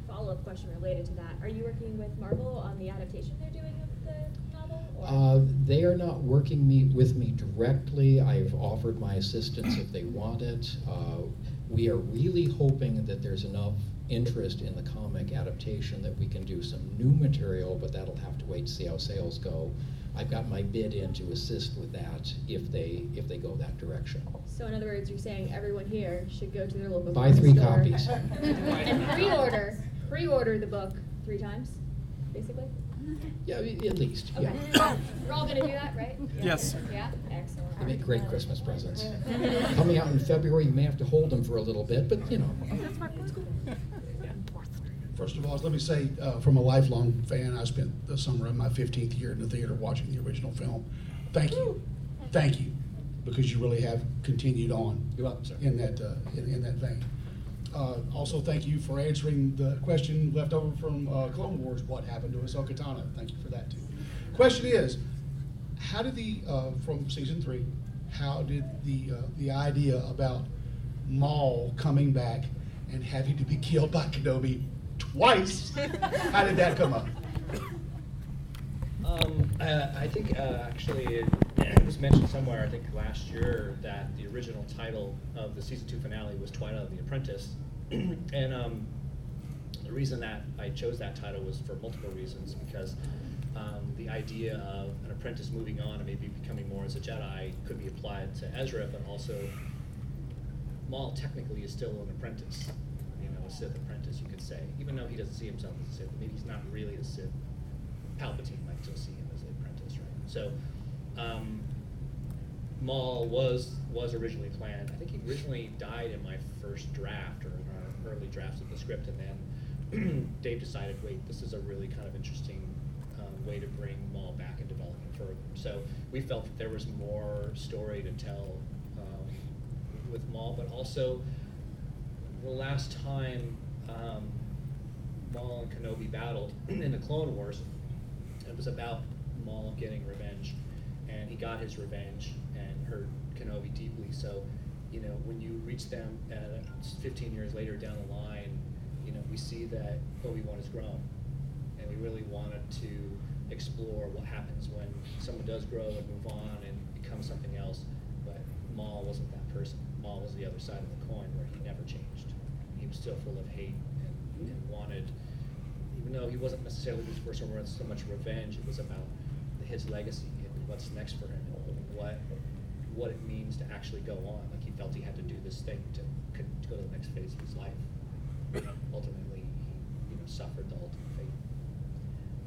Follow-up question related to that. Are you working with Marvel on the adaptation they're doing of the novel? Uh, they are not working me, with me directly. I've offered my assistance if they want it. Uh, we are really hoping that there's enough interest in the comic adaptation that we can do some new material, but that'll have to wait to see how sales go. I've got my bid in to assist with that if they, if they go that direction. So in other words, you're saying everyone here should go to their local Buy three store copies. <laughs> and pre-order, pre-order the book three times, basically. Yeah, at least, Okay. yeah. We're all gonna do that, right? Yes. Yeah. Excellent. They make great Christmas presents. <laughs> Coming out in February, you may have to hold them for a little bit, but you know. First of all, let me say, uh, from a lifelong fan, I spent the summer of my 15th year in the theater watching the original film. Thank you, thank you, because you really have continued on. You're welcome, sir. In that, uh, in, in that vein. Uh, also, thank you for answering the question left over from uh, Clone Wars, what happened to Ahsoka Tano? Thank you for that too. Question is, how did the, uh, from season three, how did the, uh, the idea about Maul coming back and having to be killed by Kenobi twice, <laughs> how did that come up? Um, uh, I think uh, actually it, it was mentioned somewhere. I think last year that the original title of the season two finale was Twilight of the Apprentice, <clears throat> and um, the reason that I chose that title was for multiple reasons. Because um, the idea of an apprentice moving on and maybe becoming more as a Jedi could be applied to Ezra, but also Maul technically is still an apprentice, you know, a Sith apprentice, you could say, even though he doesn't see himself as a Sith. Maybe he's not really a Sith. Palpatine might still see him as an apprentice, right? So, um, Maul was was originally planned. I think he originally died in my first draft or in our early drafts of the script, and then <clears throat> Dave decided, wait, this is a really kind of interesting um, way to bring Maul back and develop him further. So we felt that there was more story to tell um, with Maul, but also the last time um, Maul and Kenobi battled <clears throat> in the Clone Wars, it was about Maul getting revenge, and he got his revenge and hurt Kenobi deeply. So, you know, when you reach them at 15 years later down the line, you know, we see that Obi Wan has grown, and we really wanted to explore what happens when someone does grow and move on and become something else. But Maul wasn't that person. Maul was the other side of the coin where he never changed. He was still full of hate and, and wanted, even though he wasn't necessarily looking for so much, so much revenge, it was about his legacy what's next for him and what what it means to actually go on. Like he felt he had to do this thing to, to go to the next phase of his life. Ultimately, he you know, suffered the ultimate fate.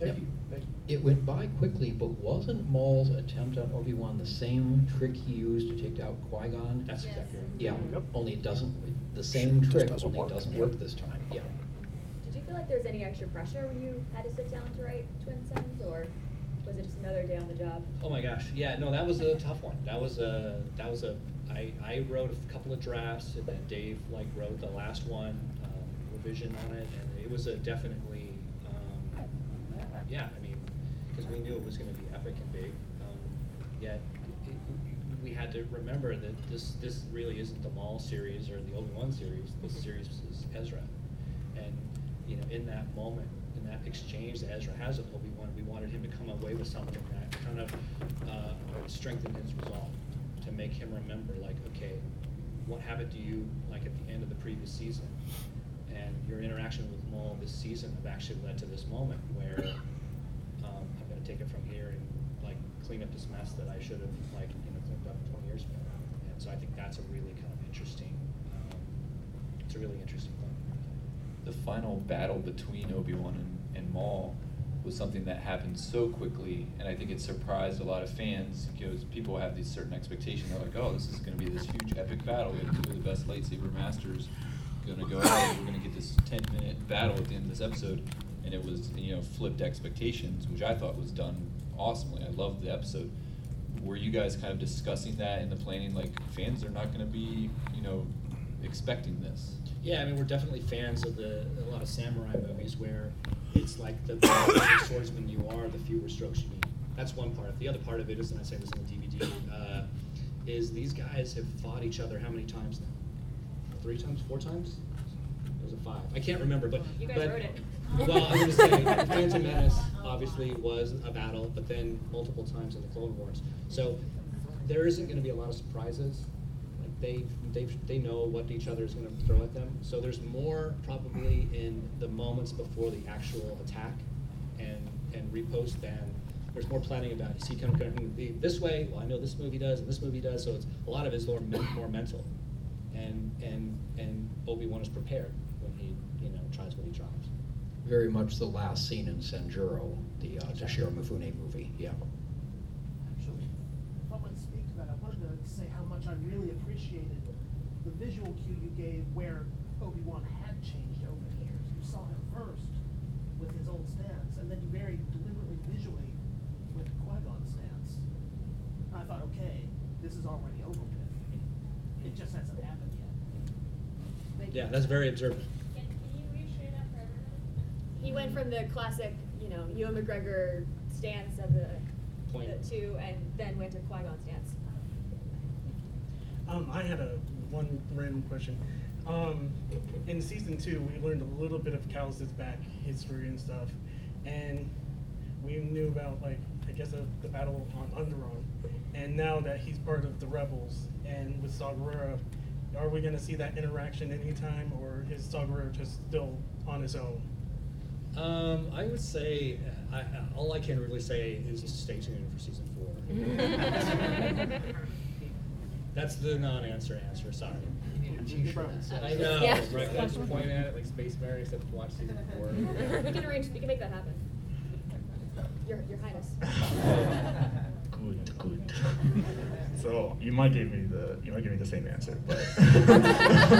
Thank Yep. It went by quickly, but wasn't Maul's attempt on Obi-Wan the same trick he used to take out Qui-Gon? That's exactly right. Yeah, only it doesn't, the same Just trick, doesn't only work. doesn't work this time, yeah. Did you feel like there was any extra pressure when you had to sit down to write Twin Suns, or was it just another day on the job? Oh my gosh, yeah, no, that was a tough one. That was a, that was a, I, I wrote a couple of drafts, and then Dave like wrote the last one, um, revision on it, and it was a definitely, um, yeah, I mean, because we knew it was gonna be epic and big, um, yet it, we had to remember that this, this really isn't the Maul series or the Obi-Wan series, this series is Ezra. And, you know, in that moment, that exchange that Ezra has with Obi-Wan, we wanted him to come away with something that kind of uh, strengthened his resolve, to make him remember, like, okay, what happened to you, like, at the end of the previous season? And your interaction with Maul this season have actually led to this moment where um, I'm gonna take it from here and, like, clean up this mess that I should have, like, you know, cleaned up twenty years ago. And so I think that's a really kind of interesting, um, it's a really interesting thing. the final battle between Obi-Wan and, and Maul was something that happened so quickly, and I think it surprised a lot of fans because people have these certain expectations. They're like, "Oh, this is going to be this huge epic battle. We have two of the best lightsaber masters going to go out. We're going to get this ten-minute battle at the end of this episode." And it was, you know, flipped expectations, which I thought was done awesomely. I loved the episode. Were you guys kind of discussing that in the planning? Like, fans are not going to be, you know, expecting this. Yeah, I mean, we're definitely fans of the a lot of samurai movies where it's like the better <coughs> swordsman you are, the fewer strokes you need. That's one part. The other part of it is, and I say this on the DVD, uh, is these guys have fought each other how many times now? Three times, four times? It was a five. I can't remember, but You guys but- wrote it. Well, I'm gonna say <laughs> Phantom Menace obviously was a battle, but then multiple times in the Clone Wars. So there isn't gonna be a lot of surprises. They they they know what each other is gonna throw at them. So there's more probably in the moments before the actual attack and and riposte than there's more planning about is he coming to be this way? Well, I know this movie does and this movie does. So it's a lot of it's more more mental, and and and Obi Wan is prepared when he you know tries what he tries. Very much the last scene in Sanjuro, the uh, Toshiro Mifune movie, yeah. Actually, if I want to speak to that, I wanted to say how much I really appreciated the visual cue you gave where Obi-Wan had changed over the years. You saw him first with his old stance, and then you very deliberately visually with Qui-Gon's stance. And I thought, okay, this is already over with. It just hasn't happened yet. Yeah, that's very observant. He went from the classic, you know, Ewan McGregor stance of the, the two, and then went to Qui-Gon stance. Um, I had a one random question. Um, in season two, we learned a little bit of Kallus's back history and stuff, and we knew about like I guess the, the battle on Onderon, and now that he's part of the rebels and with Saw Gerrera, are we gonna see that interaction anytime, or is Saw Gerrera just still on his own? Um, I would say, I, I, all I can really say is just stay tuned for season four. <laughs> <laughs> That's the non-answer answer, sorry. I know, Yeah. right, I just point at it like Space Mariner, except watch season four. <laughs> We can arrange, we can make that happen. Your, your Highness. Good, good. So you might give me the you might give me the same answer, but <laughs>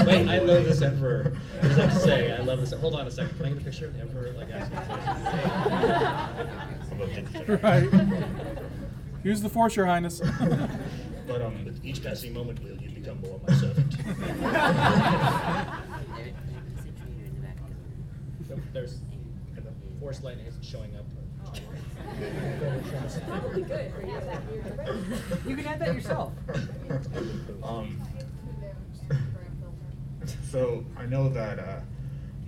Wait, I love this <laughs> emperor. What does that have to say? I love this. Hold on a second. Can I get a picture of the emperor? Like asking. Right. Use the force, your highness. But um, with each passing moment, will you become more my servant? <laughs> Nope, There's, and the force lightning isn't showing up. <laughs> Probably good you. <laughs> You can add that yourself. um, so I know that uh,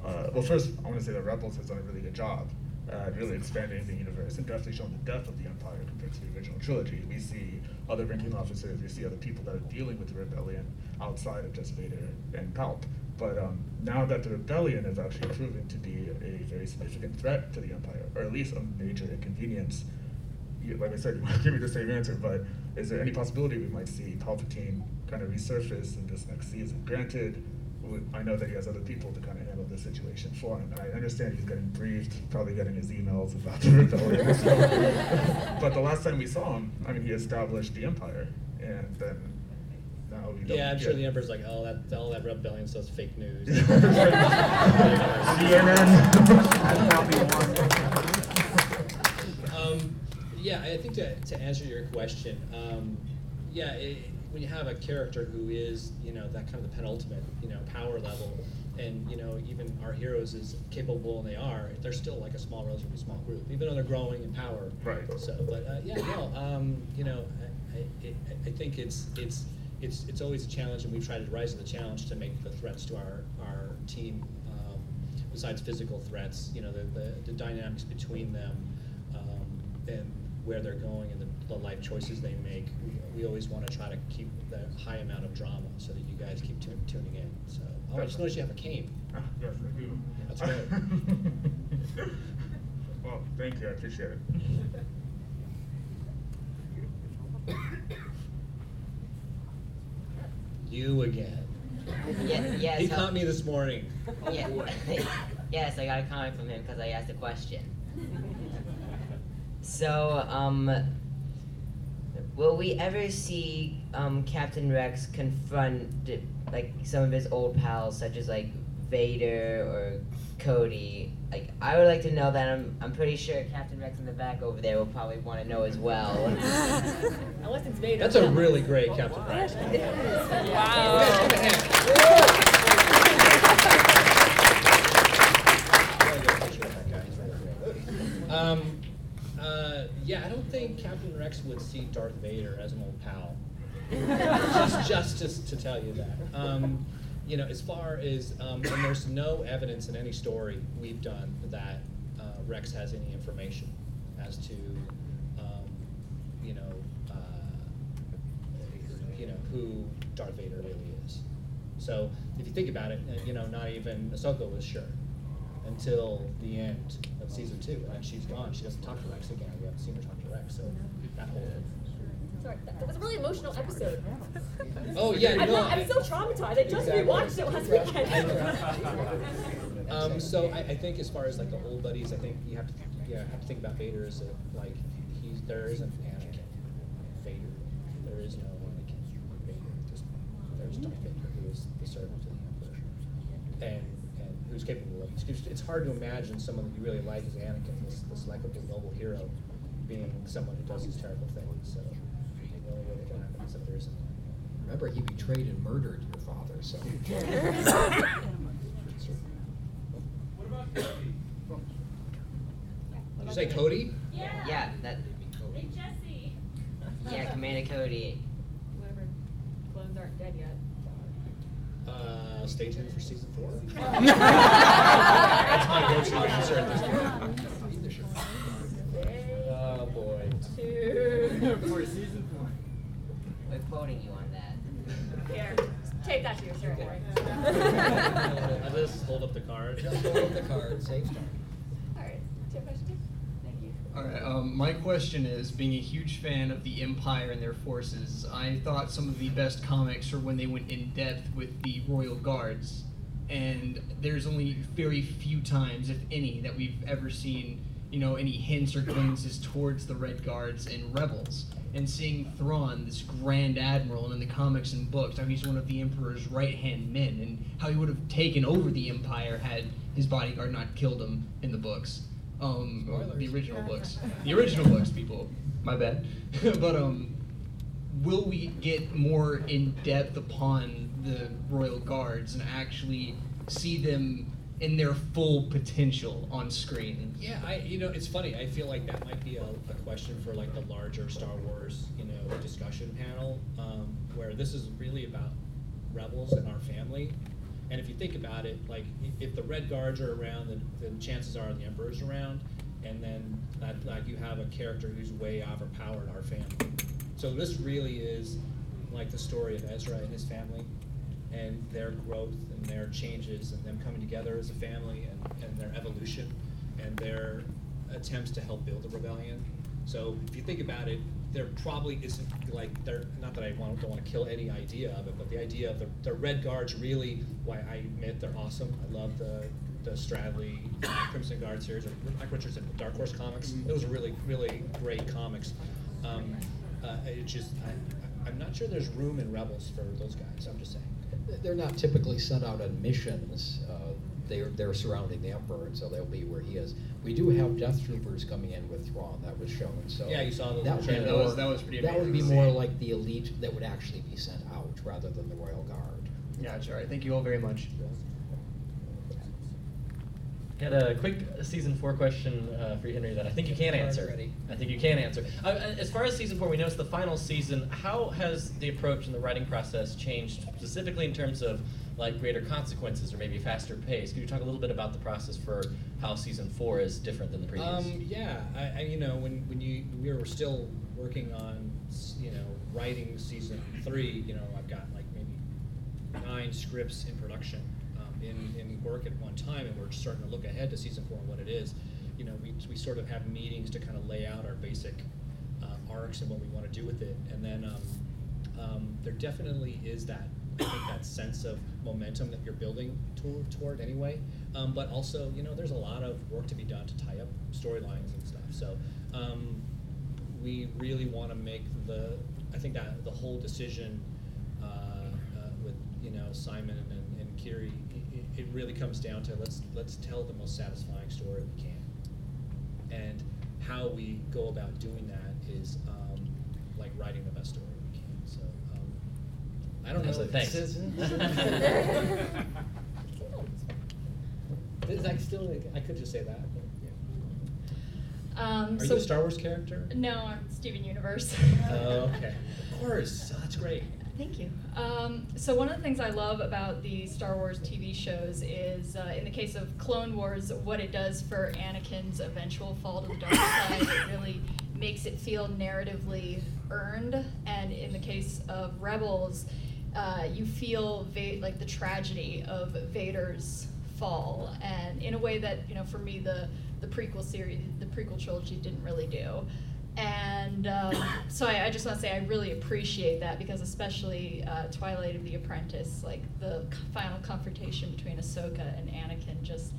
uh, well first I want to say that Rebels has done a really good job uh, really expanding the universe and definitely showing the depth of the Empire compared to the original trilogy. We see other ranking officers, we see other people that are dealing with the rebellion outside of just Vader and Palp. But um, now that the rebellion is actually proven to be a very significant threat to the Empire, or at least a major inconvenience, like I said, <laughs> you might give me the same answer, but is there any possibility we might see Palpatine kind of resurface in this next season? Granted, I know that he has other people to kind of handle the situation for him, and I understand he's getting briefed, probably getting his emails about the <laughs> rebellion. and stuff. but the last time we saw him, I mean, he established the Empire, and then now we don't Yeah, I'm sure get- the Emperor's like, oh, that all that rebellion stuff's fake news. <laughs> <laughs> um, yeah, I think to, to answer your question, um, yeah, it, when you have a character who is, you know, that kind of the penultimate, you know, power level, and you know, even our heroes, is capable and they are, they're still like a small, relatively small group, even though they're growing in power. Right. So, but uh, yeah, no, um, you know, I, I, I- think it's it's it's it's always a challenge, and we've tried to rise to the challenge to make the threats to our our team. Um, besides physical threats, you know, the, the, the dynamics between them um, and where they're going and the, the life choices they make. We, we always want to try to keep the high amount of drama so that you guys keep tu- tuning in. So, oh, I just noticed you have a cane. Ah, yes, I do. That's great. <laughs> well, thank you. I appreciate it. You again. Ye- yes, He how- caught me this morning. Yeah. <laughs> yes, I got a comment from him because I asked a question. So, um, will we ever see um, Captain Rex confront like some of his old pals, such as like Vader or Cody? Like, I would like to know that. I'm, I'm pretty sure Captain Rex in the back over there will probably want to know as well. <laughs> Unless it's Vader. That's a really great Captain Rex. Um, uh, yeah, I don't think Captain Rex would see Darth Vader as an old pal. <laughs> just, just to, to tell you that. Um, you know, as far as, um, and there's no evidence in any story we've done that uh, Rex has any information as to, um, you know, uh, you know who Darth Vader really is. So if you think about it, uh, you know, not even Ahsoka was sure until the end of season two, and then she's gone. She doesn't talk to Rex again. We haven't seen her talk to Rex, so that whole. Sorry, that, that was a really emotional episode. <laughs> Oh, yeah, I'm, no, not, I- I'm so traumatized. I just Exactly. rewatched it last weekend. Um, so I, I think as far as like the old buddies, I think you have to yeah have to think about Vader as a, like he's there isn't Anakin Vader. There is no Anakin Vader. Just, there's Darth Vader who is the servant of the Emperor, and who's capable of. It's, it's hard to imagine someone that you really like as Anakin, this this likable noble hero, being someone who does these terrible things. So the only way that can happen is if there isn't. Remember, he betrayed and murdered your father, so. <laughs> <laughs> Did you say Cody? Yeah, that. Hey, Jesse. Yeah, Commander Cody. Whatever. Clones aren't dead yet. Uh, stay tuned for season four. <laughs> That's my go-to answer at this point. Oh boy. For season four. We're quoting you on that. Here, take that to your shirt, boy. I just hold up the card. Just hold up the card, save time. All right, do you have a question? Thank you. All right. Um, my question is, being a huge fan of the Empire and their forces, I thought some of the best comics were when they went in depth with the Royal Guards, and there's only very few times, if any, that we've ever seen, you know, any hints or glimpses towards the Red Guards and Rebels. And seeing Thrawn, this Grand Admiral, and in the comics and books, how he's one of the Emperor's right-hand men, and how he would have taken over the Empire had his bodyguard not killed him in the books um, or the original books. <laughs> The original books, people. My bad. <laughs> but um, will we get more in depth upon the royal guards and actually see them in their full potential on screen? Yeah, I you know it's funny. I feel like that might be a, a question for like the larger Star Wars you know discussion panel, um, where this is really about rebels and our family. And if you think about it, like if the Red Guards are around, then, then chances are the Emperor's around. and then that, like you have a character who's way overpowered our family. So this really is like the story of Ezra and his family, and their growth and their changes and them coming together as a family and, and their evolution and their attempts to help build the rebellion. So if you think about it, there probably isn't like there. Not that I want, don't want to kill any idea of it, but the idea of the, the Red Guards really. Why I admit they're awesome. I love the the Stradley uh, Crimson Guard series, or Mike Richardson, Dark Horse comics. Those are really really great comics. Um, uh, it just I, I'm not sure there's room in Rebels for those guys. I'm just saying. They're not typically sent out on missions. Uh, they're, they're surrounding the Emperor, and so they'll be where he is. We do have Death Troopers coming in with Thrawn. That was shown. So Yeah, you saw the that would be trailer. That was- more- that was pretty That would be more like the elite that would actually be sent out rather than the Royal Guard. Yeah, sure. Thank you all very much. Got a quick season four question uh, for you, Henry, that I think you can answer. Ready. I think you can answer. Uh, uh, as far as season four, we know it's the final season. How has the approach and the writing process changed, specifically in terms of like greater consequences or maybe faster pace? Could you talk a little bit about the process for how season four is different than the previous? Um, yeah, I, I, you know, when, when you we were still working on, you know, writing season three, you know, I've got like maybe nine scripts in production, um, in, in work at one time, and we're starting to look ahead to season four and what it is. You know, we, we sort of have meetings to kind of lay out our basic uh, arcs and what we want to do with it, and then um, um, there definitely is that I think that sense of momentum that you're building toward, toward anyway. Um, but also, you know, there's a lot of work to be done to tie up storylines and stuff. So um, we really want to make the I think that the whole decision uh, uh, with you know Simon and, and Kiri, it, it really comes down to let's let's tell the most satisfying story we can, and how we go about doing that is um, like writing the best story we can. So um, I don't know. Excellent, thanks. <laughs> <laughs> Is that still? I could just say that. but. Um, Are so you a Star Wars character? No, I'm Steven Universe. Oh, okay. <laughs> Of course. Oh, that's great. Thank you. Um, so one of the things I love about the Star Wars TV shows is, uh, in the case of Clone Wars, what it does for Anakin's eventual fall to the dark side. It really makes it feel narratively earned, and in the case of Rebels, uh, you feel Va- like the tragedy of Vader's fall, and in a way that you know, for me, the the prequel series, the prequel trilogy didn't really do. And um, <coughs> so I, I just want to say I really appreciate that because especially uh, Twilight of the Apprentice, like the final confrontation between Ahsoka and Anakin, just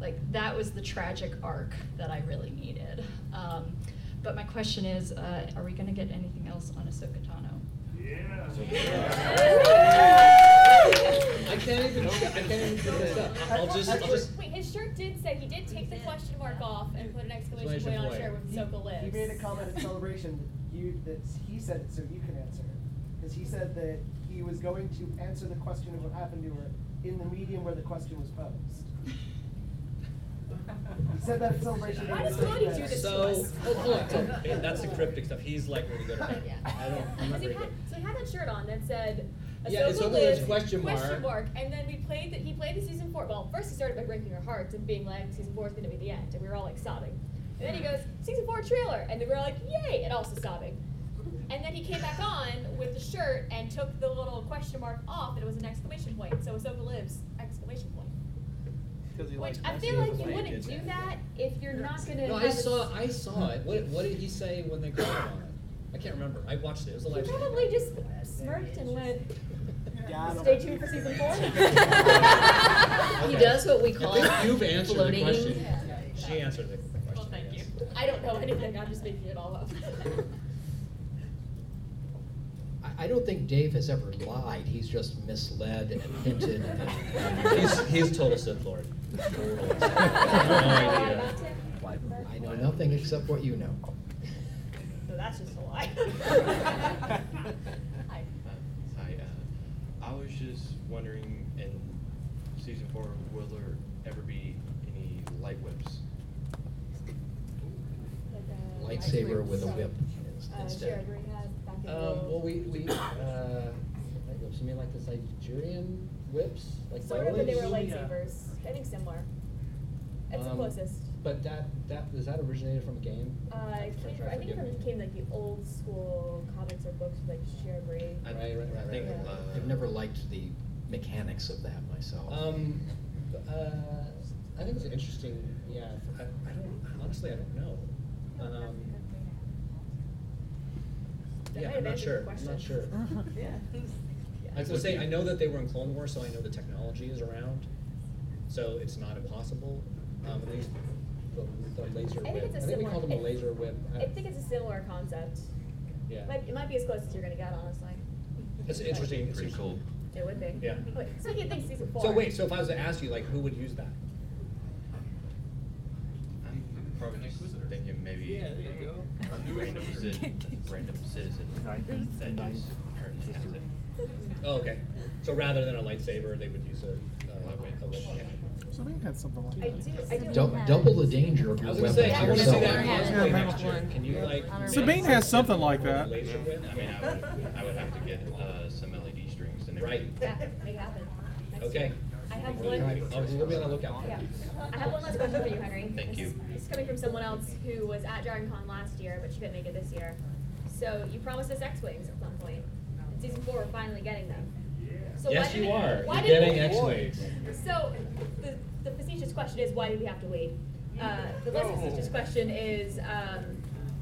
like that was the tragic arc that I really needed. Um, but my question is, uh, are we going to get anything else on Ahsoka Tano? I can't even. I can't even put this up. I'll just. I'll just. Wait, his shirt did say he did take the question mark off and put an exclamation Exclamation point on his shirt with He- Ahsoka lives. He made a comment at celebration. You that he said it, so you can answer it, because he said that he was going to answer the question of what happened to her in the medium where the question was posed. He said that at celebration. Why does Day. Cody do this to So, us? hold, hold on. hold on. Yeah, That's the cryptic stuff. He's like really good at it. Yeah. I don't. I'm not Because he very had, good. so he had that shirt on that said Yeah, Ahsoka Ahsoka lives, lives, question mark. and then we played that he played the season four. Well, first he started by breaking our hearts and being like, season four is going to be the end, and we were all like sobbing. And then he goes, season four trailer, and then we were like, yay, and also sobbing. And then he came back on with the shirt and took the little question mark off, and it was an exclamation point. So Ahsoka lives! Exclamation point. Which I feel like you wouldn't do that if you're not going to. No, I saw. I saw it. What, what did he say when they called him on it? I can't remember. I watched it. It was a He live stream. probably just smirked and went. Got him. Stay tuned for season four. <laughs> He does what we call I think you've answered floating. the question. She answered the question. Well, thank you. I don't know anything. I'm just making it all up. <laughs> I, I don't think Dave has ever lied. He's just misled and hinted. And, <laughs> He's he's total Sith Lord. Total. no idea. I know nothing except what you know. So that's just a lie. <laughs> Hi. Hi, uh, I was just wondering in season four, will there ever be any light whips? Lightsaber with a whip Uh, instead. Sharon has back in Um, well, we we uh, like whips. You mean like the Nigerian whips, like Sort of, but they were Bibles? lightsabers. I think similar. It's the Um, closest. But that, that, is that originated from a game? Uh, it came, I think it from- came like the old school comics or books with like Cher Brave. Right, right, right, I think, right. uh, I've never liked the mechanics of that myself. Um, uh, I think it's interesting, yeah, I, I don't, honestly, I don't know. Um, That yeah, might I'm not answered sure, I'm not sure. question. <laughs> Yeah. <laughs> I was gonna say, I know that they were in Clone Wars, so I know the technology is around, so it's not impossible. Um, at least the, the laser I think whip, it's a I think we similar- call them a it- laser whip. I think it's a similar concept. Yeah. Might, it might be as close as you're gonna get, honestly. It's interesting. it's Pretty cool. It would be. Yeah. Wait, speaking of things season four. So wait, so if I was to ask you, like, who would use that? I'm probably just thinking maybe Yeah, there you go. a random citizen, <laughs> random citizen that just currently has it. Oh, okay. So rather than a lightsaber, they would use a, a, a whip. yeah. Sabine had something like I that. do, I do. Dou- love double the danger of I your was gonna weapon say, I wanna see yourself. that in cosplay next year. Can you like? Sabine has something like that. Laser whip? I mean, I would, I would have to get, uh, some LED strings and Right. everything. Yeah, make it happen. Next Okay. year. I have one. I'll- we'll be on the lookout. Yeah. I have one last question for you, Henry. Thank This- you. This is coming from someone else who was at Dragon Con last year, but she couldn't make it this year. So you promised us X-Wings at some point. In season four, we're finally getting them. So Yes, did you we- are. why You're did getting X-Wings. So the, the facetious question is, why did we have to wait? Uh, the less facetious question is, um,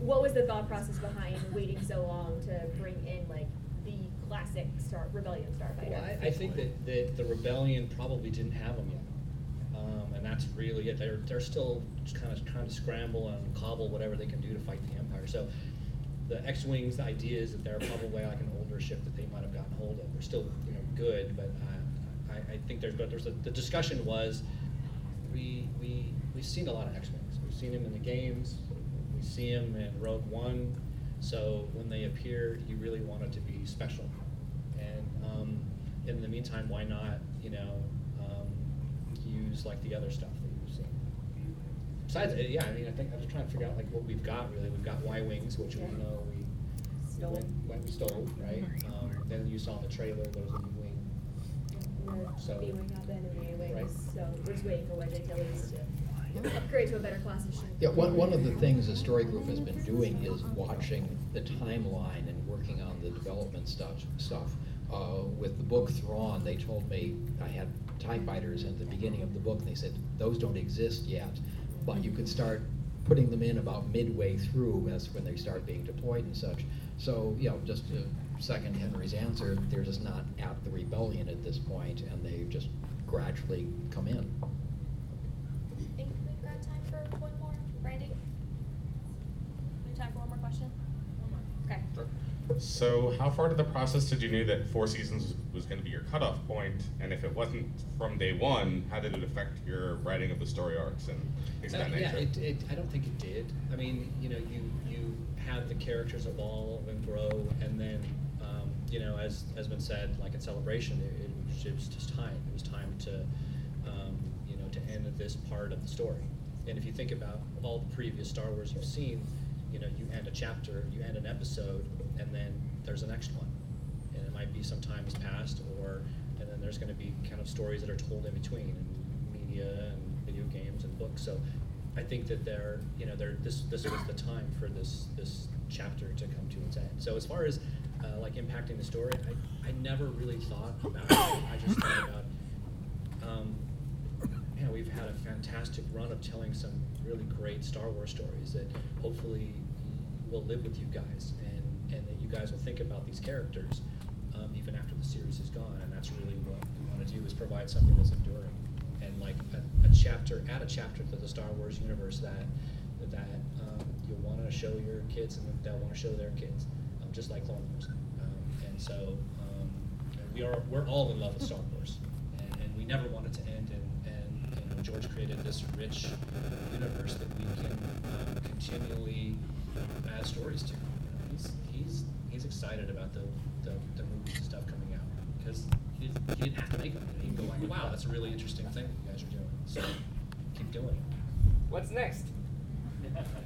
what was the thought process behind waiting so long to bring in like the classic Star Rebellion Starfighter? Well, I, I think that, that the rebellion probably didn't have them yet. Um, and that's really it. They're, they're still just kind of trying to scramble and cobble whatever they can do to fight the Empire. So the X-Wings, the idea is that they're probably like an older ship that they might have gotten hold of. They're still, you know, good, but uh, I, I think there's, but there's a, the discussion was, we, we, we've seen a lot of X-Wings. We've seen them in the games, we see them in Rogue One, so when they appear, you really want it to be special. And um, in the meantime, why not, you know, um, use like the other stuff? Besides, uh, yeah, I mean, I think I'm just trying to figure out like what we've got really. We've got Y wings, which we know we we Stole. went, went we stole, right? Um, then you saw in the trailer there was a new wing. So- B-wing up and the A-wings, Right. so we're just waiting for Wedge Antilles to upgrade to a better class of ship. Yeah, one, one of the things the story group has been doing is watching the timeline and working on the development stuff, stuff. Uh, with the book Thrawn, they told me, I had TIE fighters at the beginning of the book, and they said, those don't exist yet, but you could start putting them in about midway through, that's when they start being deployed and such. So, you know, just to second Henry's answer, they're just not at the rebellion at this point, and they just gradually come in. think we've got time for one more, Brandy? Any time for one more question? One more. Okay. So, how far into the process did you know that four seasons was going to be your cutoff point? And if it wasn't from day one, how did it affect your writing of the story arcs and things of Uh, that yeah, nature? it, it, I don't think it did. I mean, you know, you, you have the characters evolve and grow, and then, um, you know, as has been said, like in Celebration, it, it, was- it was just time. It was time to, um, you know, to end this part of the story. And if you think about all the previous Star Wars you've seen, you know, you end a chapter, you end an episode, and then there's a next one. And it might be some time has passed, or, and then there's gonna be kind of stories that are told in between, and media and video games and books. So I think that there, you know, there, this, this was the time for this, this chapter to come to its end. So as far as, uh, like impacting the story, I, I never really thought about it. I just thought about, um, we've had a fantastic run of telling some really great Star Wars stories that hopefully will live with you guys and, and that you guys will think about these characters um, even after the series is gone. And that's really what we want to do is provide something that's enduring and like a, a chapter, add a chapter to the Star Wars universe that that um, you'll want to show your kids and they'll want to show their kids, um, just like Clone Wars. Um, and so um, we are we're all in love with Star Wars, and, we never want it to end. And, George created this rich universe that we can um, continually add stories to. You know, he's he's he's excited about the, the, the movies and stuff coming out because he, didn't- he didn't have to make them. He can go like, wow, that's a really interesting thing that you guys are doing. So keep doing it. What's next? <laughs>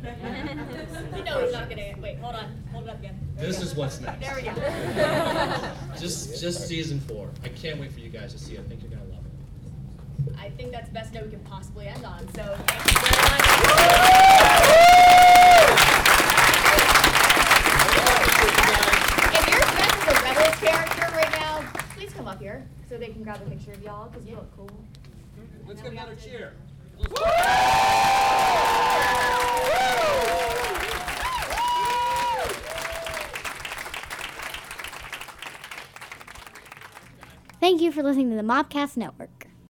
You know he's not gonna, wait, hold on, hold it up again. There This is what's next. There we go. just just season four. I can't wait for you guys to see it. I think you're it. I think that's the best note we can possibly end on. So thank you very much. If you're friends with a Rebels character right now, please come up here so they can grab a picture of y'all because you look cool. Let's get another cheer. Thank you for listening to the Mopcast Network.